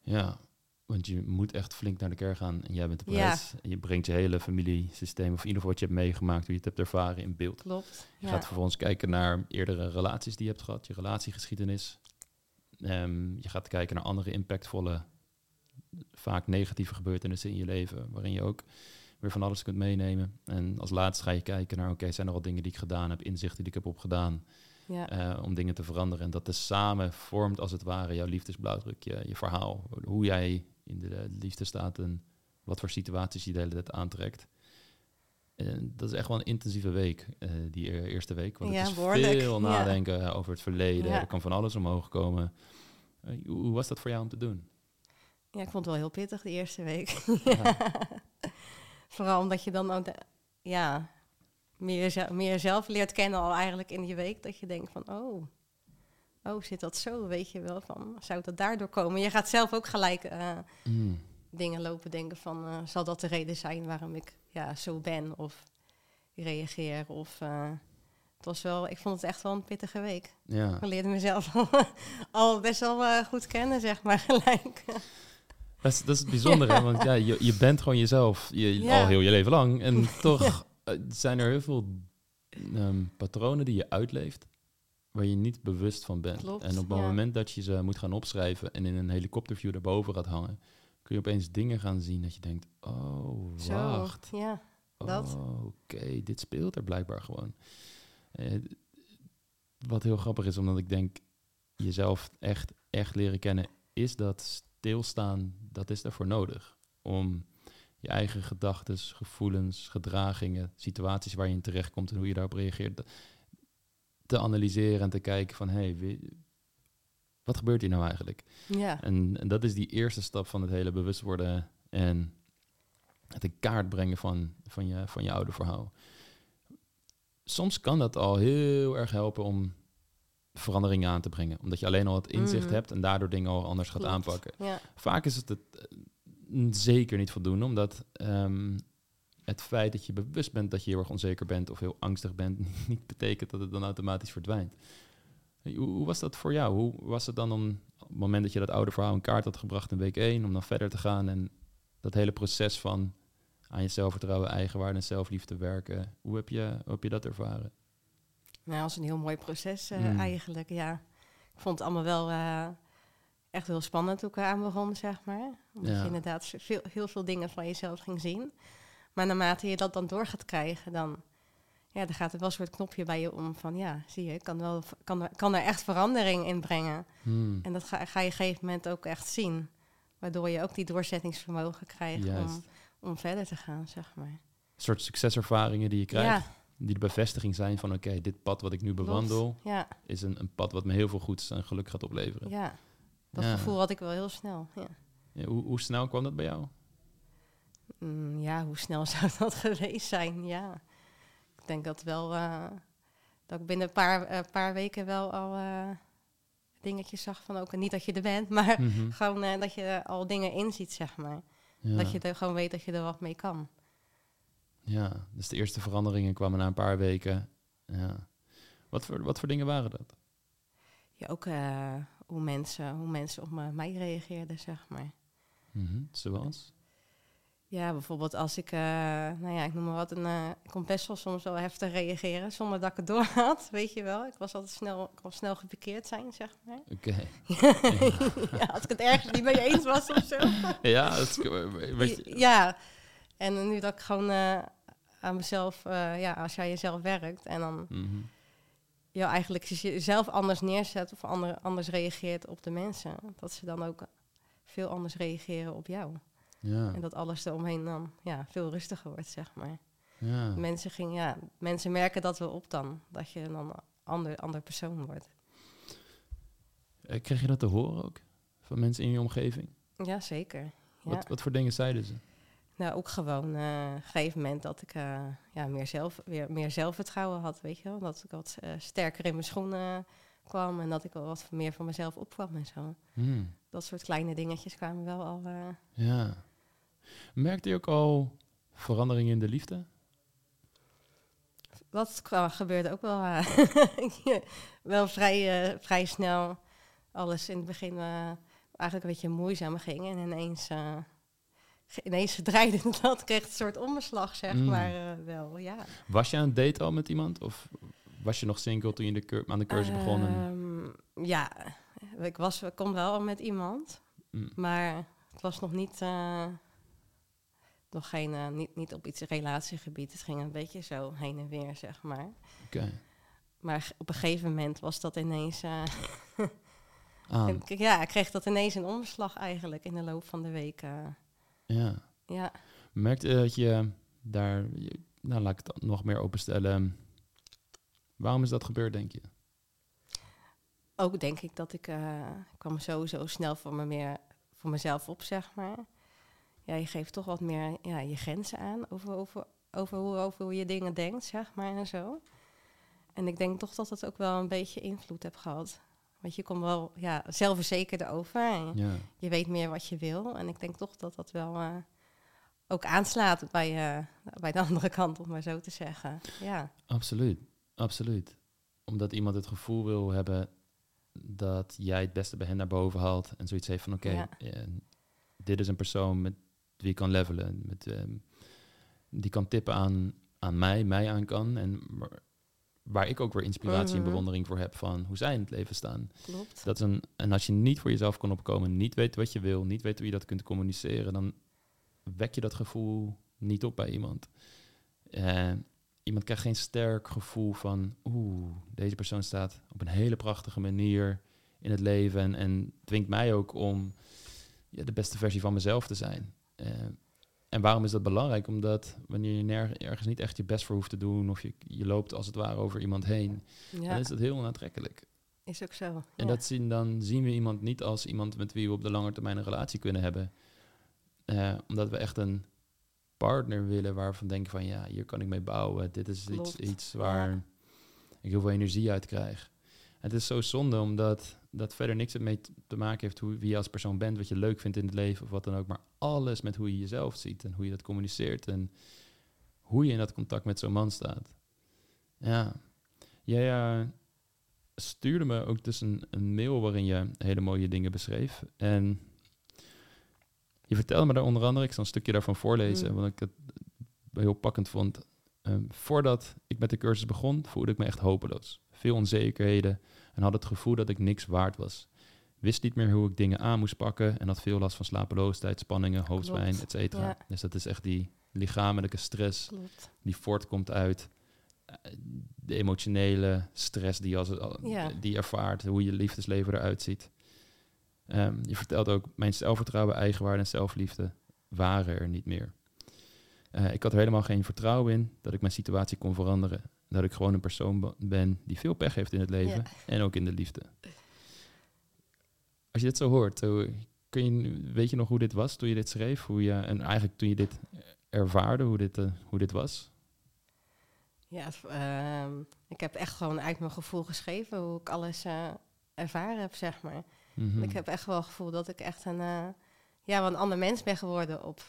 Ja, want je moet echt flink naar de kerk gaan en jij bent de Ja. prijs. En je brengt je hele familiesysteem, of in ieder geval wat je hebt meegemaakt, hoe je het hebt ervaren in beeld. klopt. Je ja. gaat vervolgens kijken naar eerdere relaties die je hebt gehad, je relatiegeschiedenis. Ehm, je gaat kijken naar andere impactvolle, vaak negatieve gebeurtenissen in je leven, waarin je ook weer van alles kunt meenemen. En als laatste ga je kijken naar, oké, zijn er al dingen die ik gedaan heb, inzichten die ik heb opgedaan, ja. eh, om dingen te veranderen. En dat is samen vormt als het ware jouw liefdesblauwdruk, je, je verhaal. Hoe jij in de liefde staat en wat voor situaties je de hele tijd aantrekt. En dat is echt wel een intensieve week, eh, die e- eerste week. Want Ja, het is behoorlijk, veel ja. nadenken over het verleden. Er kan van alles omhoog komen. Eh, hoe was dat voor jou om te doen? Ja, ik vond het wel heel pittig de eerste week. Ja. Vooral omdat je dan ook de- ja, meer, meer jezelf leert kennen al eigenlijk in die week. Dat je denkt van, oh, oh, zit dat zo? Weet je wel, van, zou dat daardoor komen? Je gaat zelf ook gelijk eh, Mm. dingen lopen denken van, eh, zal dat de reden zijn waarom ik ja, zo ben of reageer? Of, eh, het was wel, ik vond het echt wel een pittige week. Ja. Ik leerde mezelf al, al best wel goed kennen, zeg maar, gelijk. Dat is, dat is het bijzondere, hè, want ja, je, je bent gewoon jezelf je, Ja. al heel je leven lang. En toch eh, zijn er heel veel ehm, patronen die je uitleeft, waar je niet bewust van bent. Klopt, en op het ja. moment dat je ze moet gaan opschrijven en in een helikopterview daarboven gaat hangen, kun je opeens dingen gaan zien dat je denkt, oh, Zo, wacht. ja. dat. Oh, Oké, dit speelt er blijkbaar gewoon. Eh, wat heel grappig is, omdat ik denk, jezelf echt, echt leren kennen, is dat stilstaan, dat is daarvoor nodig. Om je eigen gedachten, gevoelens, gedragingen, situaties waar je in terechtkomt en hoe je daarop reageert, te- analyseren en te kijken van, hé, hey, wat gebeurt hier nou eigenlijk? Ja, En, en dat is die eerste stap van het hele bewust worden en het in kaart brengen van, van, je, van je oude verhaal. Soms kan dat al heel erg helpen om veranderingen aan te brengen. Omdat je alleen al het inzicht Mhm. hebt en daardoor dingen al anders gaat Klopt. aanpakken. ja, Vaak is het, het eh, zeker niet voldoende, omdat ehm, het feit dat je bewust bent dat je heel erg onzeker bent of heel angstig bent, niet betekent dat het dan automatisch verdwijnt. Hoe, hoe was dat voor jou? Hoe was het dan om, op het moment dat je dat oude verhaal in kaart had gebracht in week 1, om dan verder te gaan en dat hele proces van aan je zelfvertrouwen, eigenwaarde en zelfliefde werken, hoe heb je, hoe heb je dat ervaren? Nou, dat was een heel mooi proces eh, Mm. eigenlijk, ja. Ik vond het allemaal wel eh, echt heel spannend toen ik eraan begon, zeg maar. Omdat Ja. je inderdaad veel, heel veel dingen van jezelf ging zien. Maar naarmate je dat dan door gaat krijgen, dan, ja, dan gaat er wel een soort knopje bij je om van... ja, zie je, ik kan, wel, kan, er, kan er echt verandering in brengen. Hmm, En dat ga, ga je op een gegeven moment ook echt zien. Waardoor je ook die doorzettingsvermogen krijgt Juist. om, om verder te gaan, zeg maar. Een soort succeservaringen die je krijgt, Ja, die de bevestiging zijn van oké, dit pad wat ik nu bewandel, ja, is een, een pad wat me heel veel goeds en geluk gaat opleveren. ja. Dat Ja. gevoel had ik wel heel snel, ja. Ja, hoe, hoe snel kwam dat bij jou? Mm, ja, hoe snel zou dat geweest zijn? Ja, ik denk dat wel eh, dat ik binnen een paar, eh, paar weken wel al eh, dingetjes zag van ook niet dat je er bent, maar Mhm. gewoon dat je al dingen inziet, zeg maar. Dat je er gewoon weet dat je er wat mee kan. Ja, dus de eerste veranderingen kwamen na een paar weken. Ja. Wat, voor, wat voor dingen waren dat? Ja, ook eh, hoe, mensen, hoe mensen op mij reageerden, zeg maar. Mhm, Zoals? Ja, bijvoorbeeld als ik, eh, nou ja, ik noem maar wat, een, eh, ik kon best wel soms wel heftig reageren zonder dat ik het door had, weet je wel. Ik was altijd snel, kon snel gepikeerd zijn, zeg maar. Oké. ja, als ik het ergens niet mee eens was of zo. Ja, dat is, weet je- Ja, en nu dat ik gewoon aan mezelf, eh, ja, als jij jezelf werkt en dan ja, eigenlijk jezelf anders neerzet of ander, anders reageert op de mensen, dat ze dan ook veel anders reageren op jou. ja, En dat alles eromheen dan ja, veel rustiger wordt, zeg maar. ja. Mensen, ging, ja, mensen merken dat wel op dan, dat je dan een ander, ander persoon wordt. Eh, Kreeg je dat te horen ook? Van mensen in je omgeving? Ja, zeker. Ja. Wat, wat voor dingen zeiden ze? Nou, ook gewoon op een gegeven moment dat ik eh, ja, meer, zelf, weer meer zelfvertrouwen had, weet je wel. Dat ik wat eh, sterker in mijn schoenen kwam en dat ik wel wat meer van mezelf opkwam en zo. Hmm. Dat soort kleine dingetjes kwamen wel al... Ja. Merkte je ook al veranderingen in de liefde? dat gebeurde ook wel, wel vrij, vrij snel. Alles in het begin eigenlijk een beetje moeizaam ging en ineens... Ineens draaide dat, kreeg het een soort omslag, zeg Mm. maar eh, wel, ja. Was je aan het daten al met iemand? Of was je nog single toen je de cur- aan de cursus begon? En, Ehm, ja, ik, was, ik kon wel met iemand, Mm, maar het was nog niet, eh, nog geen, eh, niet, niet op iets relatiegebied. Het ging een beetje zo heen en weer, zeg maar. Oké. Maar op een gegeven moment was dat ineens, ik- ja, ik kreeg dat ineens een omslag eigenlijk in de loop van de week. eh. Ja. ja, Merkte je dat je daar... nou, laat ik het nog meer openstellen. Waarom is dat gebeurd, denk je? ook denk ik dat ik, eh, ik kwam sowieso snel voor, me meer, voor mezelf op, zeg maar. Ja, je geeft toch wat meer ja, je grenzen aan over, over, over, hoe, over hoe je dingen denkt, zeg maar, en zo. En ik denk toch dat dat ook wel een beetje invloed heeft gehad. Want je komt wel ja, zelfverzekerder over. En Ja. je weet meer wat je wil. En ik denk toch dat dat wel eh, ook aanslaat bij, eh, bij de andere kant, om maar zo te zeggen. Ja, Absoluut, absoluut. Omdat iemand het gevoel wil hebben dat jij het beste bij hen naar boven haalt en zoiets heeft van oké, Ja. eh, dit is een persoon met wie ik kan levelen, met, ehm, die kan tippen aan, aan mij, mij aan kan en waar, ik ook weer inspiratie en Mhm. bewondering voor heb van hoe zij in het leven staan. klopt. Dat is een, en als je niet voor jezelf kan opkomen, niet weet wat je wil, niet weet hoe je dat kunt communiceren, dan wek je dat gevoel niet op bij iemand. Eh, iemand krijgt geen sterk gevoel van, oeh, deze persoon staat op een hele prachtige manier in het leven en, en dwingt mij ook om ja, de beste versie van mezelf te zijn. Eh, en waarom is dat belangrijk? Omdat wanneer je ergens niet echt je best voor hoeft te doen of je, je loopt als het ware over iemand heen, Ja, dan is dat heel onaantrekkelijk. is ook zo. En ja. dat zien, dan zien we iemand niet als iemand met wie we op de lange termijn een relatie kunnen hebben. Eh, omdat we echt een partner willen waarvan denken van ja, hier kan ik mee bouwen. Dit is iets, Klopt, iets waar ja. ik heel veel energie uit krijg. Het is zo zonde omdat dat verder niks mee te maken heeft hoe, wie je als persoon bent, wat je leuk vindt in het leven of wat dan ook. Maar alles met hoe je jezelf ziet en hoe je dat communiceert. En hoe je in dat contact met zo'n man staat. Ja, jij eh, stuurde me ook dus een, een mail waarin je hele mooie dingen beschreef. En je vertelde me daar onder andere, ik zal een stukje daarvan voorlezen, Mm. want ik het heel pakkend vond. Ehm, voordat ik met de cursus begon, voelde ik me echt hopeloos. Veel onzekerheden en had het gevoel dat ik niks waard was. Wist niet meer hoe ik dingen aan moest pakken en had veel last van slapeloosheid, spanningen, hoofdpijn, Klopt, et cetera. ja. Dus dat is echt die lichamelijke stress Klopt. die voortkomt uit eh, de emotionele stress die je, als, Ja. die ervaart, hoe je liefdesleven eruit ziet. Ehm, je vertelt ook, mijn zelfvertrouwen, eigenwaarde en zelfliefde waren er niet meer. Eh, ik had er helemaal geen vertrouwen in dat ik mijn situatie kon veranderen. Dat ik gewoon een persoon ben die veel pech heeft in het leven Ja. en ook in de liefde. Als je dit zo hoort, kun je, weet je nog hoe dit was toen je dit schreef? Hoe je, en eigenlijk toen je dit ervaarde, hoe dit, eh, hoe dit was? Ja, ehm, ik heb echt gewoon uit mijn gevoel geschreven hoe ik alles eh, ervaren heb, zeg maar. Mhm. Ik heb echt wel het gevoel dat ik echt een, eh, ja, wel een ander mens ben geworden op,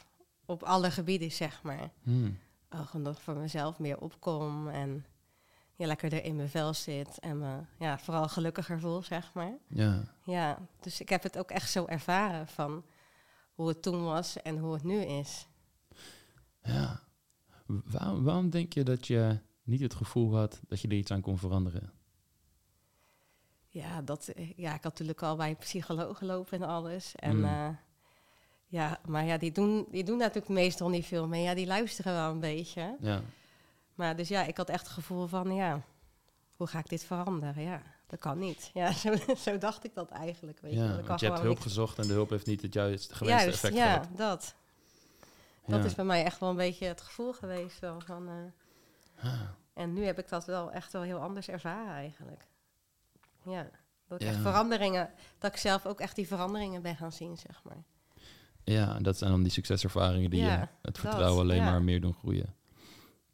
op alle gebieden, zeg maar. Hmm. Oh, gewoon dat ik voor mezelf meer opkom en ja, lekkerder in mijn vel zit en me ja, vooral gelukkiger voel, zeg maar. Ja, Ja, dus ik heb het ook echt zo ervaren van hoe het toen was en hoe het nu is. ja. Waarom, waarom denk je dat je niet het gevoel had dat je er iets aan kon veranderen? Ja, dat, eh, ja, ik had natuurlijk al bij een psycholoog gelopen en alles. En, Mm. eh, ja, maar ja, die doen, die doen natuurlijk meestal niet veel mee. Ja, die luisteren wel een beetje. Ja, Maar dus ja, ik had echt het gevoel van, ja, hoe ga ik dit veranderen? Ja, dat kan niet. Ja, zo, zo dacht ik dat eigenlijk. Weet je. ja kan je hebt hulp gezocht en de hulp heeft niet het juiste gewenste Juist, effect ja, gehad. dat. Dat Ja. is bij mij echt wel een beetje het gevoel geweest. Wel, van, eh, Ah, en nu heb ik dat wel echt wel heel anders ervaren eigenlijk. Ja, dat ik Ja. echt veranderingen, dat ik zelf ook echt die veranderingen ben gaan zien, zeg maar. Ja, en dat zijn dan die succeservaringen die je het vertrouwen alleen maar meer doen groeien.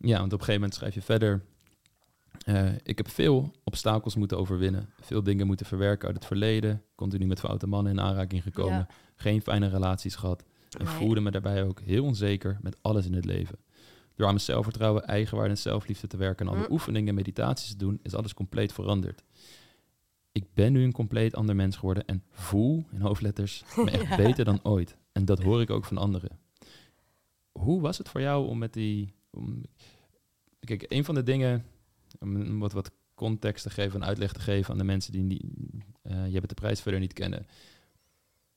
Ja, want op een gegeven moment schrijf je verder. eh, ik heb veel obstakels moeten overwinnen. Veel dingen moeten verwerken uit het verleden. Continu met foute mannen in aanraking gekomen. Ja. Geen fijne relaties gehad. En Nee. voelde me daarbij ook heel onzeker met alles in het leven. Door aan mijn zelfvertrouwen, eigenwaarde en zelfliefde te werken en alle Mm. oefeningen en meditaties te doen, is alles compleet veranderd. Ik ben nu een compleet ander mens geworden en voel, in hoofdletters, me echt Ja. beter dan ooit. En dat hoor ik ook van anderen. Hoe was het voor jou om met die... Om, kijk, een van de dingen, om wat, wat context te geven en uitleg te geven aan de mensen die eh, je hebt de prijs verder niet kennen.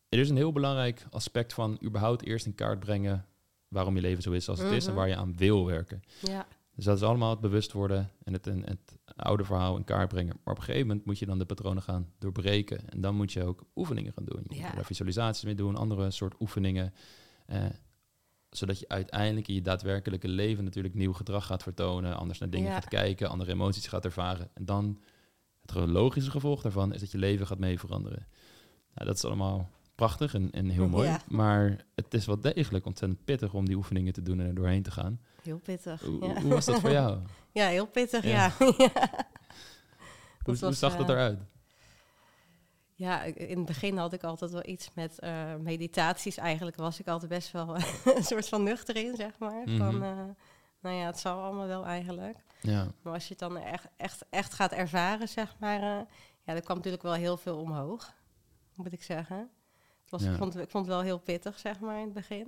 Er is een heel belangrijk aspect van überhaupt eerst in kaart brengen waarom je leven zo is als het is en Mhm. waar je aan wil werken. Ja, Dus dat is allemaal het bewust worden en het, en het oude verhaal in kaart brengen. Maar op een gegeven moment moet je dan de patronen gaan doorbreken. En dan moet je ook oefeningen gaan doen. Je Ja. moet er visualisaties mee doen, andere soort oefeningen. Eh, zodat je uiteindelijk in je daadwerkelijke leven natuurlijk nieuw gedrag gaat vertonen. Anders naar dingen Ja. gaat kijken, andere emoties gaat ervaren. En dan het logische gevolg daarvan is dat je leven gaat mee veranderen. Nou, dat is allemaal prachtig en, en heel mooi. Ja. Maar het is wel degelijk ontzettend pittig om die oefeningen te doen en er doorheen te gaan. heel pittig. Hoe, ja. hoe was dat voor jou? Ja, heel pittig, Ja. Hoe, hoe zag dat eh, eruit? Ja, in het begin had ik altijd wel iets met eh, meditaties. Eigenlijk was ik altijd best wel een soort van nuchter in, zeg maar. Van, Mhm. eh, nou ja, het zal allemaal wel eigenlijk. Ja, Maar als je het dan echt, echt, echt gaat ervaren, zeg maar... eh, ja, er kwam natuurlijk wel heel veel omhoog, moet ik zeggen. Het was, Ja. ik, vond, ik vond het wel heel pittig, zeg maar, in het begin.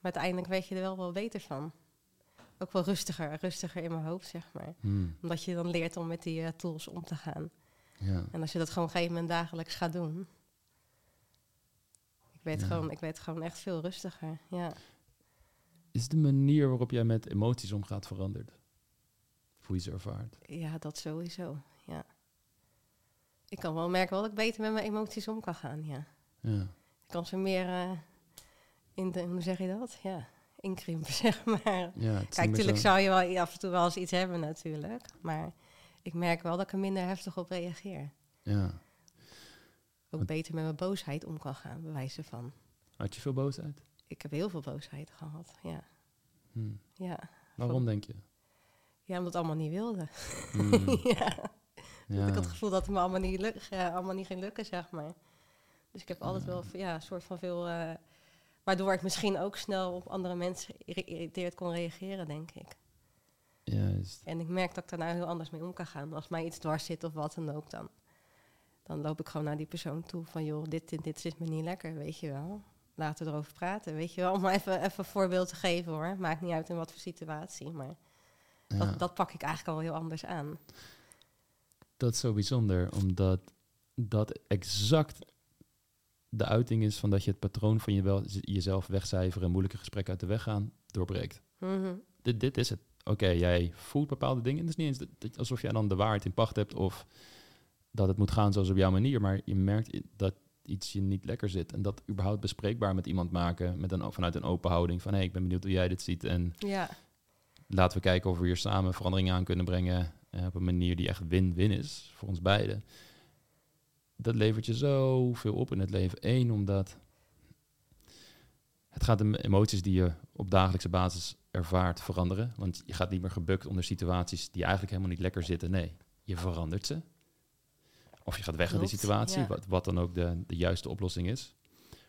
Maar uiteindelijk weet je er wel wel beter van. Ook wel rustiger, rustiger in mijn hoofd, zeg maar. Hmm, Omdat je dan leert om met die tools om te gaan. Ja. En als je dat gewoon op een gegeven moment dagelijks gaat doen. Ik weet, Ja. gewoon, ik weet gewoon echt veel rustiger. Ja. Is de manier waarop jij met emoties omgaat veranderd? Of hoe je ze ervaart? ja, dat sowieso. Ja. Ik kan wel merken wel dat ik beter met mijn emoties om kan gaan. Ja. Ja, Ik kan ze meer eh, in de, hoe zeg je dat? Ja, inkrimpen, zeg maar. ja Kijk, natuurlijk zo- zou je wel af en toe wel eens iets hebben natuurlijk. Maar ik merk wel dat ik er minder heftig op reageer. Ja. Ook beter met mijn boosheid om kan gaan, bij wijze van. Had je veel boosheid? Ik heb heel veel boosheid gehad, ja. Hmm. Ja, Waarom denk je? ja omdat het allemaal niet wilde. Hmm, ja. ja. Ik had het gevoel dat het me allemaal niet, luk, allemaal niet ging lukken, zeg maar. Dus ik heb altijd wel ja, een soort van veel... eh, waardoor ik misschien ook snel op andere mensen geïrriteerd kon reageren, denk ik. Juist. En ik merk dat ik daar nou heel anders mee om kan gaan. Als mij iets dwars zit of wat dan ook, dan, dan loop ik gewoon naar die persoon toe van... joh, dit, dit, dit zit me niet lekker, weet je wel. Laten we erover praten, weet je wel. Om maar even, even een voorbeeld te geven hoor. Maakt niet uit in wat voor situatie, maar Ja. dat, dat pak ik eigenlijk al heel anders aan. Dat is zo bijzonder, omdat dat exact de uiting is van dat je het patroon van je wel, jezelf wegcijferen en moeilijke gesprekken uit de weg gaan, doorbreekt. Mhm. Dit, dit is het. Oké, jij voelt bepaalde dingen. Het is niet eens alsof jij dan de waarheid in pacht hebt of dat het moet gaan zoals op jouw manier, maar je merkt dat iets je niet lekker zit. En dat überhaupt bespreekbaar met iemand maken, met een, vanuit een open houding van hé, hey, ik ben benieuwd hoe jij dit ziet en Ja, laten we kijken of we hier samen verandering aan kunnen brengen eh, op een manier die echt win-win is voor ons beiden. Dat levert je zoveel op in het leven. Eén, omdat het gaat de emoties die je op dagelijkse basis ervaart veranderen. Want je gaat niet meer gebukt onder situaties die eigenlijk helemaal niet lekker zitten. Nee, je verandert ze. Of je gaat weg uit die situatie, ja. wat, wat dan ook de, de juiste oplossing is.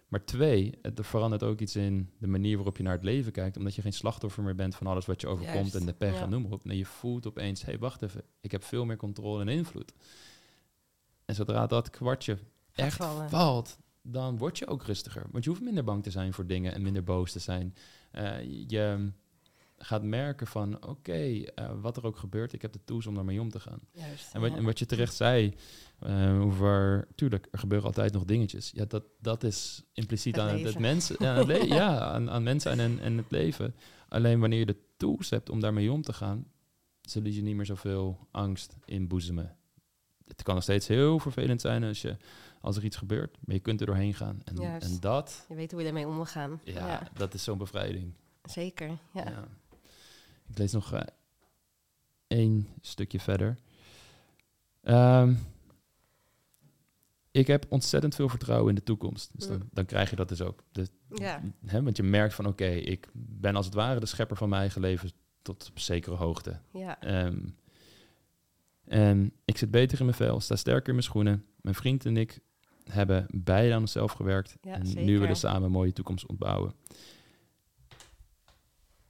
Maar twee, het er verandert ook iets in de manier waarop je naar het leven kijkt. Omdat je geen slachtoffer meer bent van alles wat je overkomt Juist, en de pech ja. en noem maar op. Nee, je voelt opeens, hé, hey, wacht even. Ik heb veel meer controle en invloed. En zodra dat kwartje echt vallen. valt, dan word je ook rustiger. Want je hoeft minder bang te zijn voor dingen en minder boos te zijn. Eh, je gaat merken van, oké, eh, wat er ook gebeurt, ik heb de tools om daarmee om te gaan. juist. En wat, ja. en wat je terecht zei, eh, over, tuurlijk, er gebeuren altijd nog dingetjes. Ja, dat, dat is impliciet Het aan het, mensen, ja, het le- ja aan, aan mensen en, en het leven. Alleen wanneer je de tools hebt om daarmee om te gaan, zullen je niet meer zoveel angst inboezemen. Het kan nog steeds heel vervelend zijn als, je, als er iets gebeurt, maar je kunt er doorheen gaan. En, Juist. en dat, Je weet hoe je ermee om moet gaan. ja, Ja, dat is zo'n bevrijding. zeker. Ja. Ik lees nog eh, één stukje verder. Ehm, ik heb ontzettend veel vertrouwen in de toekomst. Dus dan, Mm. dan krijg je dat dus ook. De, Ja. hè, want je merkt van, oké, ik ben als het ware de schepper van mijn eigen leven tot op zekere hoogte. Ja. Ehm, en ik zit beter in mijn vel, sta sterker in mijn schoenen. Mijn vriend en ik hebben beide aan onszelf gewerkt. Ja, en nu willen samen een mooie toekomst ontbouwen.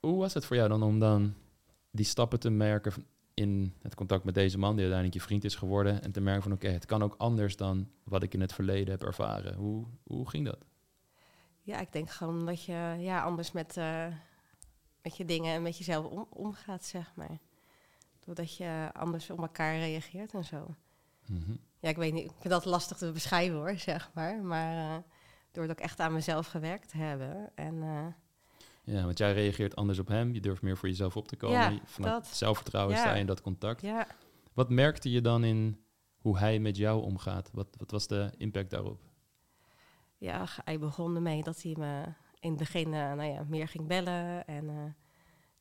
Hoe was het voor jou dan om dan die stappen te merken in het contact met deze man, die uiteindelijk je vriend is geworden, en te merken van oké, het kan ook anders dan wat ik in het verleden heb ervaren. Hoe, hoe ging dat? Ja, ik denk gewoon dat je ja, anders met, eh, met je dingen en met jezelf om, omgaat, zeg maar. Doordat je anders op elkaar reageert en zo. Mhm. Ja, ik weet niet, ik vind dat lastig te beschrijven hoor, zeg maar. Maar eh, doordat ik echt aan mezelf gewerkt te hebben. En eh, Ja, want jij reageert anders op hem, je durft meer voor jezelf op te komen. Ja, Vanuit dat. zelfvertrouwen Ja. sta je in dat contact. ja, Wat merkte je dan in hoe hij met jou omgaat? Wat, wat was de impact daarop? ja, hij begon ermee dat hij me in het begin eh, nou ja, meer ging bellen en eh,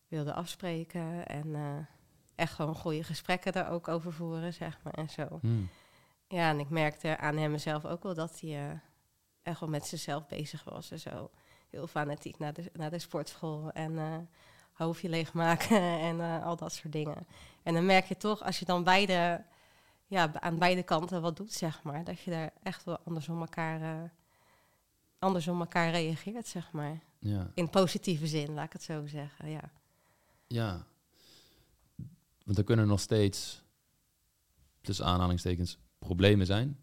wilde afspreken. En eh, echt gewoon goede gesprekken daar ook over voeren, zeg maar, en zo. Hmm. Ja, en ik merkte aan hem zelf ook wel dat hij echt wel met zichzelf bezig was en zo. Heel fanatiek naar de, naar de sportschool en eh, hoofdje leegmaken en eh, al dat soort dingen. En dan merk je toch, als je dan beide, ja, aan beide kanten wat doet, zeg maar, dat je daar echt wel anders om elkaar, eh, anders om elkaar reageert, zeg maar. Ja. In positieve zin, laat ik het zo zeggen, ja. ja. Want er kunnen nog steeds, tussen aanhalingstekens, problemen zijn.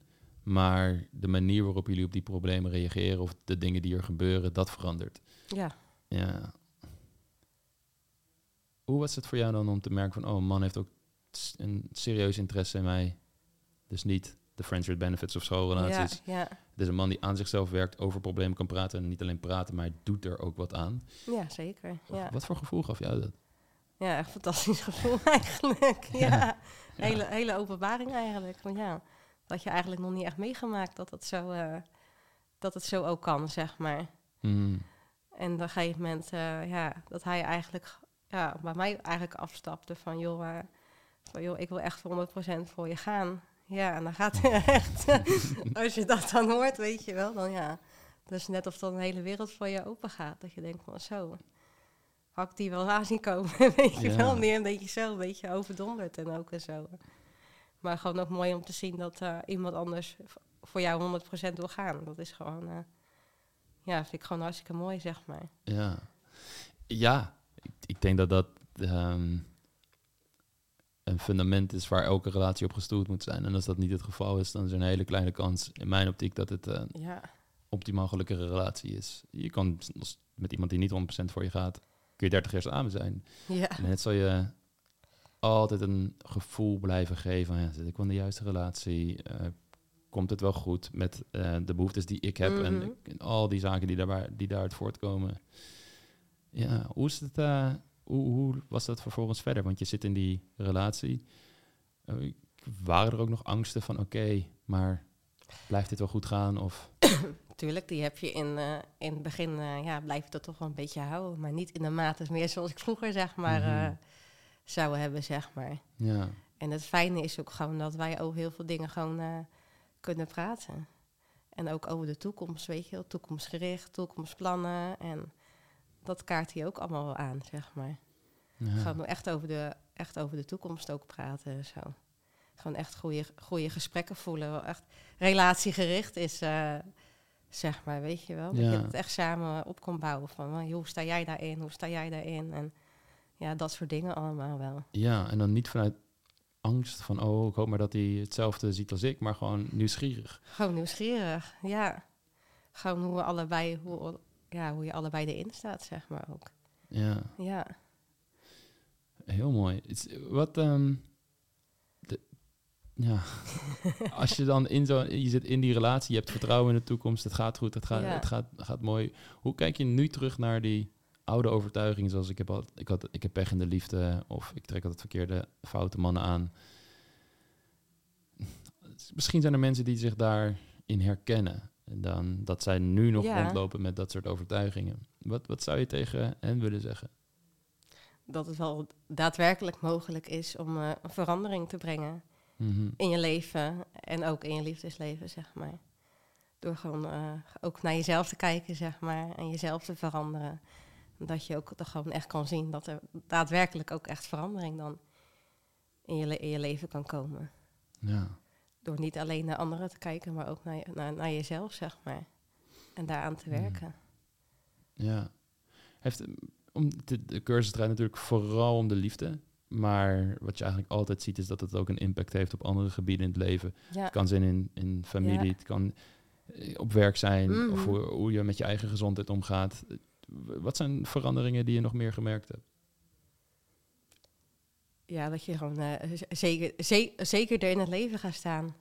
Maar de manier waarop jullie op die problemen reageren of de dingen die er gebeuren, dat verandert. Ja, Ja. Hoe was het voor jou dan om te merken van, oh, een man heeft ook een serieus interesse in mij. Dus niet de friends with benefits of ja, schoolrelaties. ja, Het is een man die aan zichzelf werkt, over problemen kan praten. En niet alleen praten, maar hij doet er ook wat aan. ja, zeker. Ja. Wat voor gevoel gaf jou dat? Ja, echt fantastisch gevoel eigenlijk. Ja, Ja. Hele, hele openbaring eigenlijk. Want ja, dat je eigenlijk nog niet echt meegemaakt dat het zo, eh, dat het zo ook kan, zeg maar. Hmm. En op een gegeven moment, eh, ja, dat hij eigenlijk ja, bij mij eigenlijk afstapte van, joh, van, joh ik wil echt voor 100% voor je gaan. Ja, en dan gaat hij echt, als je dat dan hoort, weet je wel, dan ja. Dat is net of dan een hele wereld voor je open gaat. Dat je denkt van, zo, had ik die wel aan zien komen, weet je Ja. wel. Meer een beetje zo, een beetje overdonderd en ook en zo. Maar gewoon ook mooi om te zien dat eh, iemand anders voor jou 100% wil gaan. Dat is gewoon, eh, ja, vind ik gewoon hartstikke mooi, zeg maar. Ja, ja ik, ik denk dat dat ehm, een fundament is waar elke relatie op gestoeld moet zijn. En als dat niet het geval is, dan is er een hele kleine kans in mijn optiek dat het een Ja, optimaal gelukkige relatie is. Je kan met iemand die niet 100% voor je gaat, kun je 30 jaar samen zijn. ja, En het zal je altijd een gevoel blijven geven van, ja, zit ik wel in de juiste relatie? Eh, komt het wel goed met eh, de behoeftes die ik heb en, Mhm. en al die zaken die, daarbij, die daaruit voortkomen? Ja, hoe, is het, eh, hoe, hoe was dat vervolgens verder? Want je zit in die relatie. Waren er ook nog angsten van, oké, maar blijft dit wel goed gaan? Of, tuurlijk, die heb je in, in het begin, ja, blijf je dat toch wel een beetje houden. Maar niet in de mate meer zoals ik vroeger, zeg maar, eh, zou hebben, zeg maar. ja, En het fijne is ook gewoon dat wij over heel veel dingen gewoon eh, kunnen praten. En ook over de toekomst, weet je wel. Toekomstgericht, toekomstplannen. En dat kaart hij ook allemaal wel aan, zeg maar. ja. Gewoon echt over, de, echt over de toekomst ook praten en zo. Gewoon echt goede, goede gesprekken voelen. Wel echt relatiegericht is, eh, zeg maar, weet je wel. Dat je het echt samen op kon bouwen. Van, hoe sta jij daarin? Hoe sta jij daarin? En ja, dat soort dingen allemaal wel. Ja, en dan niet vanuit angst van, oh, ik hoop maar dat hij hetzelfde ziet als ik, maar gewoon nieuwsgierig. Gewoon nieuwsgierig, ja. Gewoon hoe we allebei, hoe, ja, hoe je allebei erin staat, zeg maar ook. Ja, Ja, heel mooi. Wat, ehm, de, ja, als je dan in zo, je zit in die relatie, je hebt vertrouwen in de toekomst, het gaat goed, het gaat, Ja. het gaat, gaat mooi. Hoe kijk je nu terug naar die oude overtuigingen, zoals ik heb, al, ik, had, ik heb pech in de liefde, of ik trek altijd verkeerde foute mannen aan. Misschien zijn er mensen die zich daarin herkennen. En dan dat zij nu nog Ja. rondlopen met dat soort overtuigingen. Wat, wat zou je tegen hen willen zeggen? dat het wel daadwerkelijk mogelijk is om eh, een verandering te brengen Mhm. in je leven en ook in je liefdesleven, zeg maar. Door gewoon eh, ook naar jezelf te kijken, zeg maar, en jezelf te veranderen. Dat je ook toch gewoon echt kan zien dat er daadwerkelijk ook echt verandering dan in je, in je leven kan komen. Ja. Door niet alleen naar anderen te kijken, maar ook naar, je- naar, naar jezelf, zeg maar. En daaraan te Mhm. werken. Ja. Heeft, om, de, de cursus draait natuurlijk vooral om de liefde. Maar wat je eigenlijk altijd ziet, is dat het ook een impact heeft op andere gebieden in het leven. Ja, Het kan zijn in, in familie, Ja. het kan eh, op werk zijn, Mhm. of hoe, hoe je met je eigen gezondheid omgaat. Wat zijn veranderingen die je nog meer gemerkt hebt? ja dat je gewoon eh, zeker, ze- zekerder in het leven gaat staan.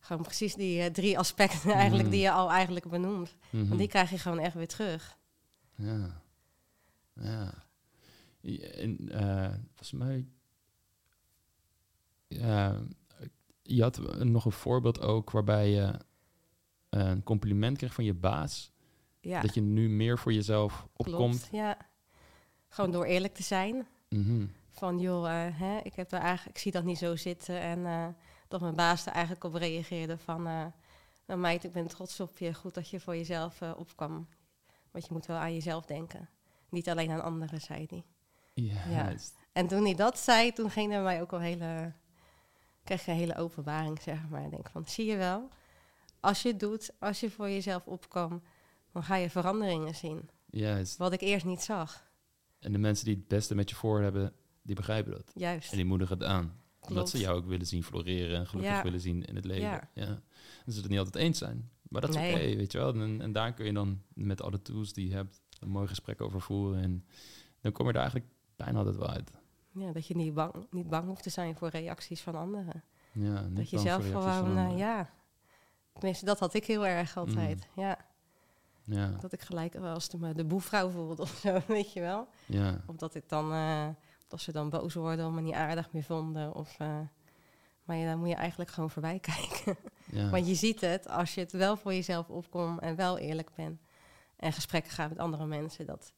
Gewoon precies die eh, drie aspecten eigenlijk Mhm. die je al eigenlijk benoemt. Mhm. Want die krijg je gewoon echt weer terug. Ja. Ja. En eh, volgens mij. Ja, je had nog een voorbeeld ook waarbij je een compliment kreeg van je baas. Ja, Dat je nu meer voor jezelf opkomt. klopt. Ja. Gewoon door eerlijk te zijn. Mhm. Van joh, eh, hè, ik, heb daar eigenlijk, ik zie dat niet zo zitten. En eh, dat mijn baas er eigenlijk op reageerde van... eh nou meid, ik ben trots op je. Goed dat je voor jezelf opkwam. Want je moet wel aan jezelf denken. Niet alleen aan anderen, zei hij. Ja, En toen hij dat zei, toen ging er mij ook al hele... kreeg een hele openbaring, zeg maar. Ik denk van, zie je wel? Als je het doet, als je voor jezelf opkwam... dan ga je veranderingen zien. juist. Wat ik eerst niet zag. En de mensen die het beste met je voor hebben, die begrijpen dat. Juist. En die moedigen het aan. Omdat ze jou ook willen zien floreren en gelukkig Ja. willen zien in het leven. Ja. Ja. En ze het niet altijd eens zijn. Maar dat is Nee. oké, weet je wel. En, en daar kun je dan met alle tools die je hebt een mooi gesprek over voeren. En dan kom je er eigenlijk bijna altijd wel uit. Ja, dat je niet bang, niet bang hoeft te zijn voor reacties van anderen. Ja, niet dat je bang zelf voor reacties van gewoon, anderen. ja. Tenminste, dat had ik heel erg altijd. Ja, ja, dat ik gelijk wel als de, de boefvrouw voelde of zo, weet je wel. ja, Of dat ik dan, eh, dat ze dan boos worden of me niet aardig meer vonden. Of, eh, maar ja, daar moet je eigenlijk gewoon voorbij kijken. ja. Want je ziet het, als je het wel voor jezelf opkomt en wel eerlijk bent. En gesprekken gaat met andere mensen, dat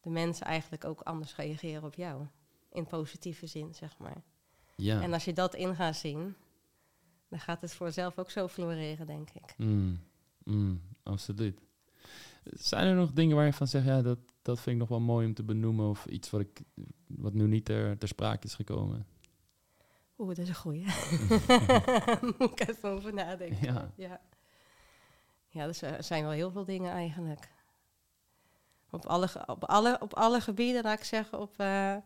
de mensen eigenlijk ook anders reageren op jou. In positieve zin, zeg maar. ja. En als je dat in gaat zien, dan gaat het voor jezelf ook zo floreren, denk ik. Mm, mm, absoluut. Zijn er nog dingen waar je van zegt, ja, dat, dat vind ik nog wel mooi om te benoemen, of iets wat, ik, wat nu niet ter, ter sprake is gekomen? Oeh, dat is een goeie. Moet ik even over nadenken. Ja. Ja, ja er zijn wel heel veel dingen eigenlijk. Op alle, op alle, op alle gebieden, laat ik zeggen. Op eh,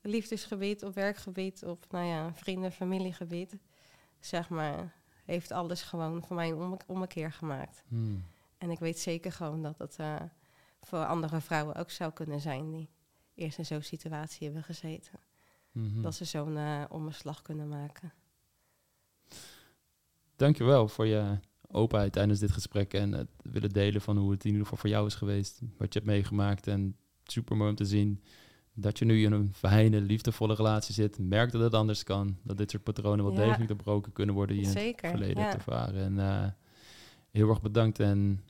liefdesgebied, op werkgebied, op nou ja, vrienden, familiegebied. Zeg maar, heeft alles gewoon voor mij een omme- ommekeer gemaakt. Hmm. En ik weet zeker gewoon dat het eh, voor andere vrouwen ook zou kunnen zijn die eerst in zo'n situatie hebben gezeten. Mhm. Dat ze zo'n eh, omslag kunnen maken. Dankjewel voor je openheid tijdens dit gesprek en het willen delen van hoe het in ieder geval voor jou is geweest. Wat je hebt meegemaakt en super mooi om te zien dat je nu in een fijne, liefdevolle relatie zit. Merk dat het anders kan. Dat dit soort patronen wel Ja. degelijk doorbroken kunnen worden die je in het verleden ja. hebt ervaren. En eh, heel erg bedankt en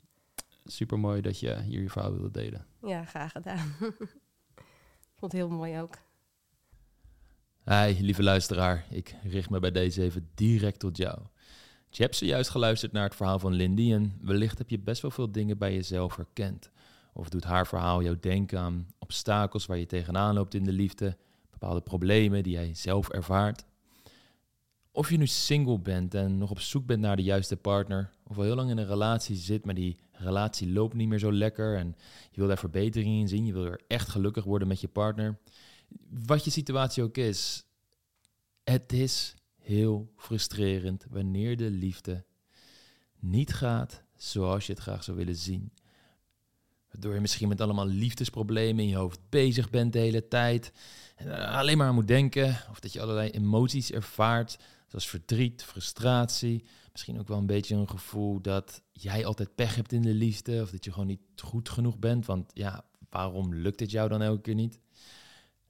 super mooi dat je hier je verhaal wilde delen. ja, graag gedaan. Vond het heel mooi ook. Hi, lieve luisteraar. Ik richt me bij deze even direct tot jou. Je hebt zojuist geluisterd naar het verhaal van Lindy en wellicht heb je best wel veel dingen bij jezelf herkend. Of doet haar verhaal jou denken aan obstakels waar je tegenaan loopt in de liefde, bepaalde problemen die jij zelf ervaart. Of je nu single bent en nog op zoek bent naar de juiste partner, of al heel lang in een relatie zit, maar die relatie loopt niet meer zo lekker en je wil daar verbetering in zien, je wil er echt gelukkig worden met je partner. Wat je situatie ook is, het is heel frustrerend wanneer de liefde niet gaat zoals je het graag zou willen zien. Waardoor je misschien met allemaal liefdesproblemen in je hoofd bezig bent de hele tijd. En er alleen maar aan moet denken. Of dat je allerlei emoties ervaart. Zoals verdriet, frustratie. Misschien ook wel een beetje een gevoel dat jij altijd pech hebt in de liefde. Of dat je gewoon niet goed genoeg bent. Want ja, waarom lukt het jou dan elke keer niet?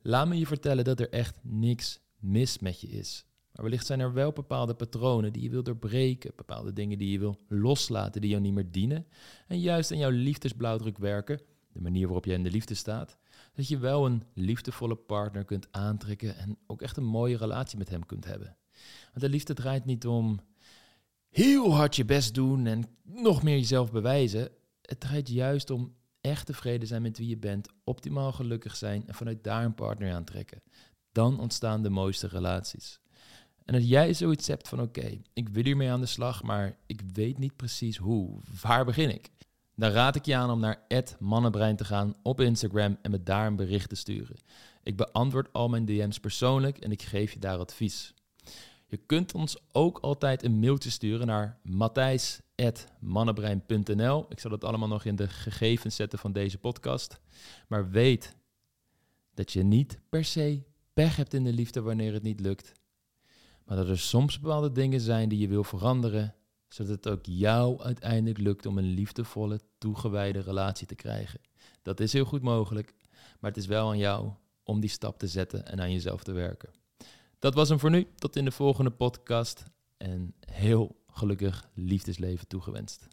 Laat me je vertellen dat er echt niks mis met je is. Maar wellicht zijn er wel bepaalde patronen die je wil doorbreken, bepaalde dingen die je wil loslaten, die jou niet meer dienen. En juist aan jouw liefdesblauwdruk werken, de manier waarop jij in de liefde staat, dat je wel een liefdevolle partner kunt aantrekken en ook echt een mooie relatie met hem kunt hebben. Want de liefde draait niet om heel hard je best doen en nog meer jezelf bewijzen. Het draait juist om echt tevreden zijn met wie je bent, optimaal gelukkig zijn en vanuit daar een partner aantrekken. Dan ontstaan de mooiste relaties. En als jij zoiets hebt van oké, ik wil hiermee aan de slag, maar ik weet niet precies hoe, waar begin ik? Dan raad ik je aan om naar mannenbrein te gaan op Instagram en me daar een bericht te sturen. Ik beantwoord al mijn DM's persoonlijk en ik geef je daar advies. Je kunt ons ook altijd een mailtje sturen naar matthijs.mannenbrein.nl. Ik zal dat allemaal nog in de gegevens zetten van deze podcast. Maar weet dat je niet per se pech hebt in de liefde wanneer het niet lukt. Dat er soms bepaalde dingen zijn die je wil veranderen, zodat het ook jou uiteindelijk lukt om een liefdevolle, toegewijde relatie te krijgen. Dat is heel goed mogelijk, maar het is wel aan jou om die stap te zetten en aan jezelf te werken. Dat was hem voor nu. Tot in de volgende podcast en heel gelukkig liefdesleven toegewenst.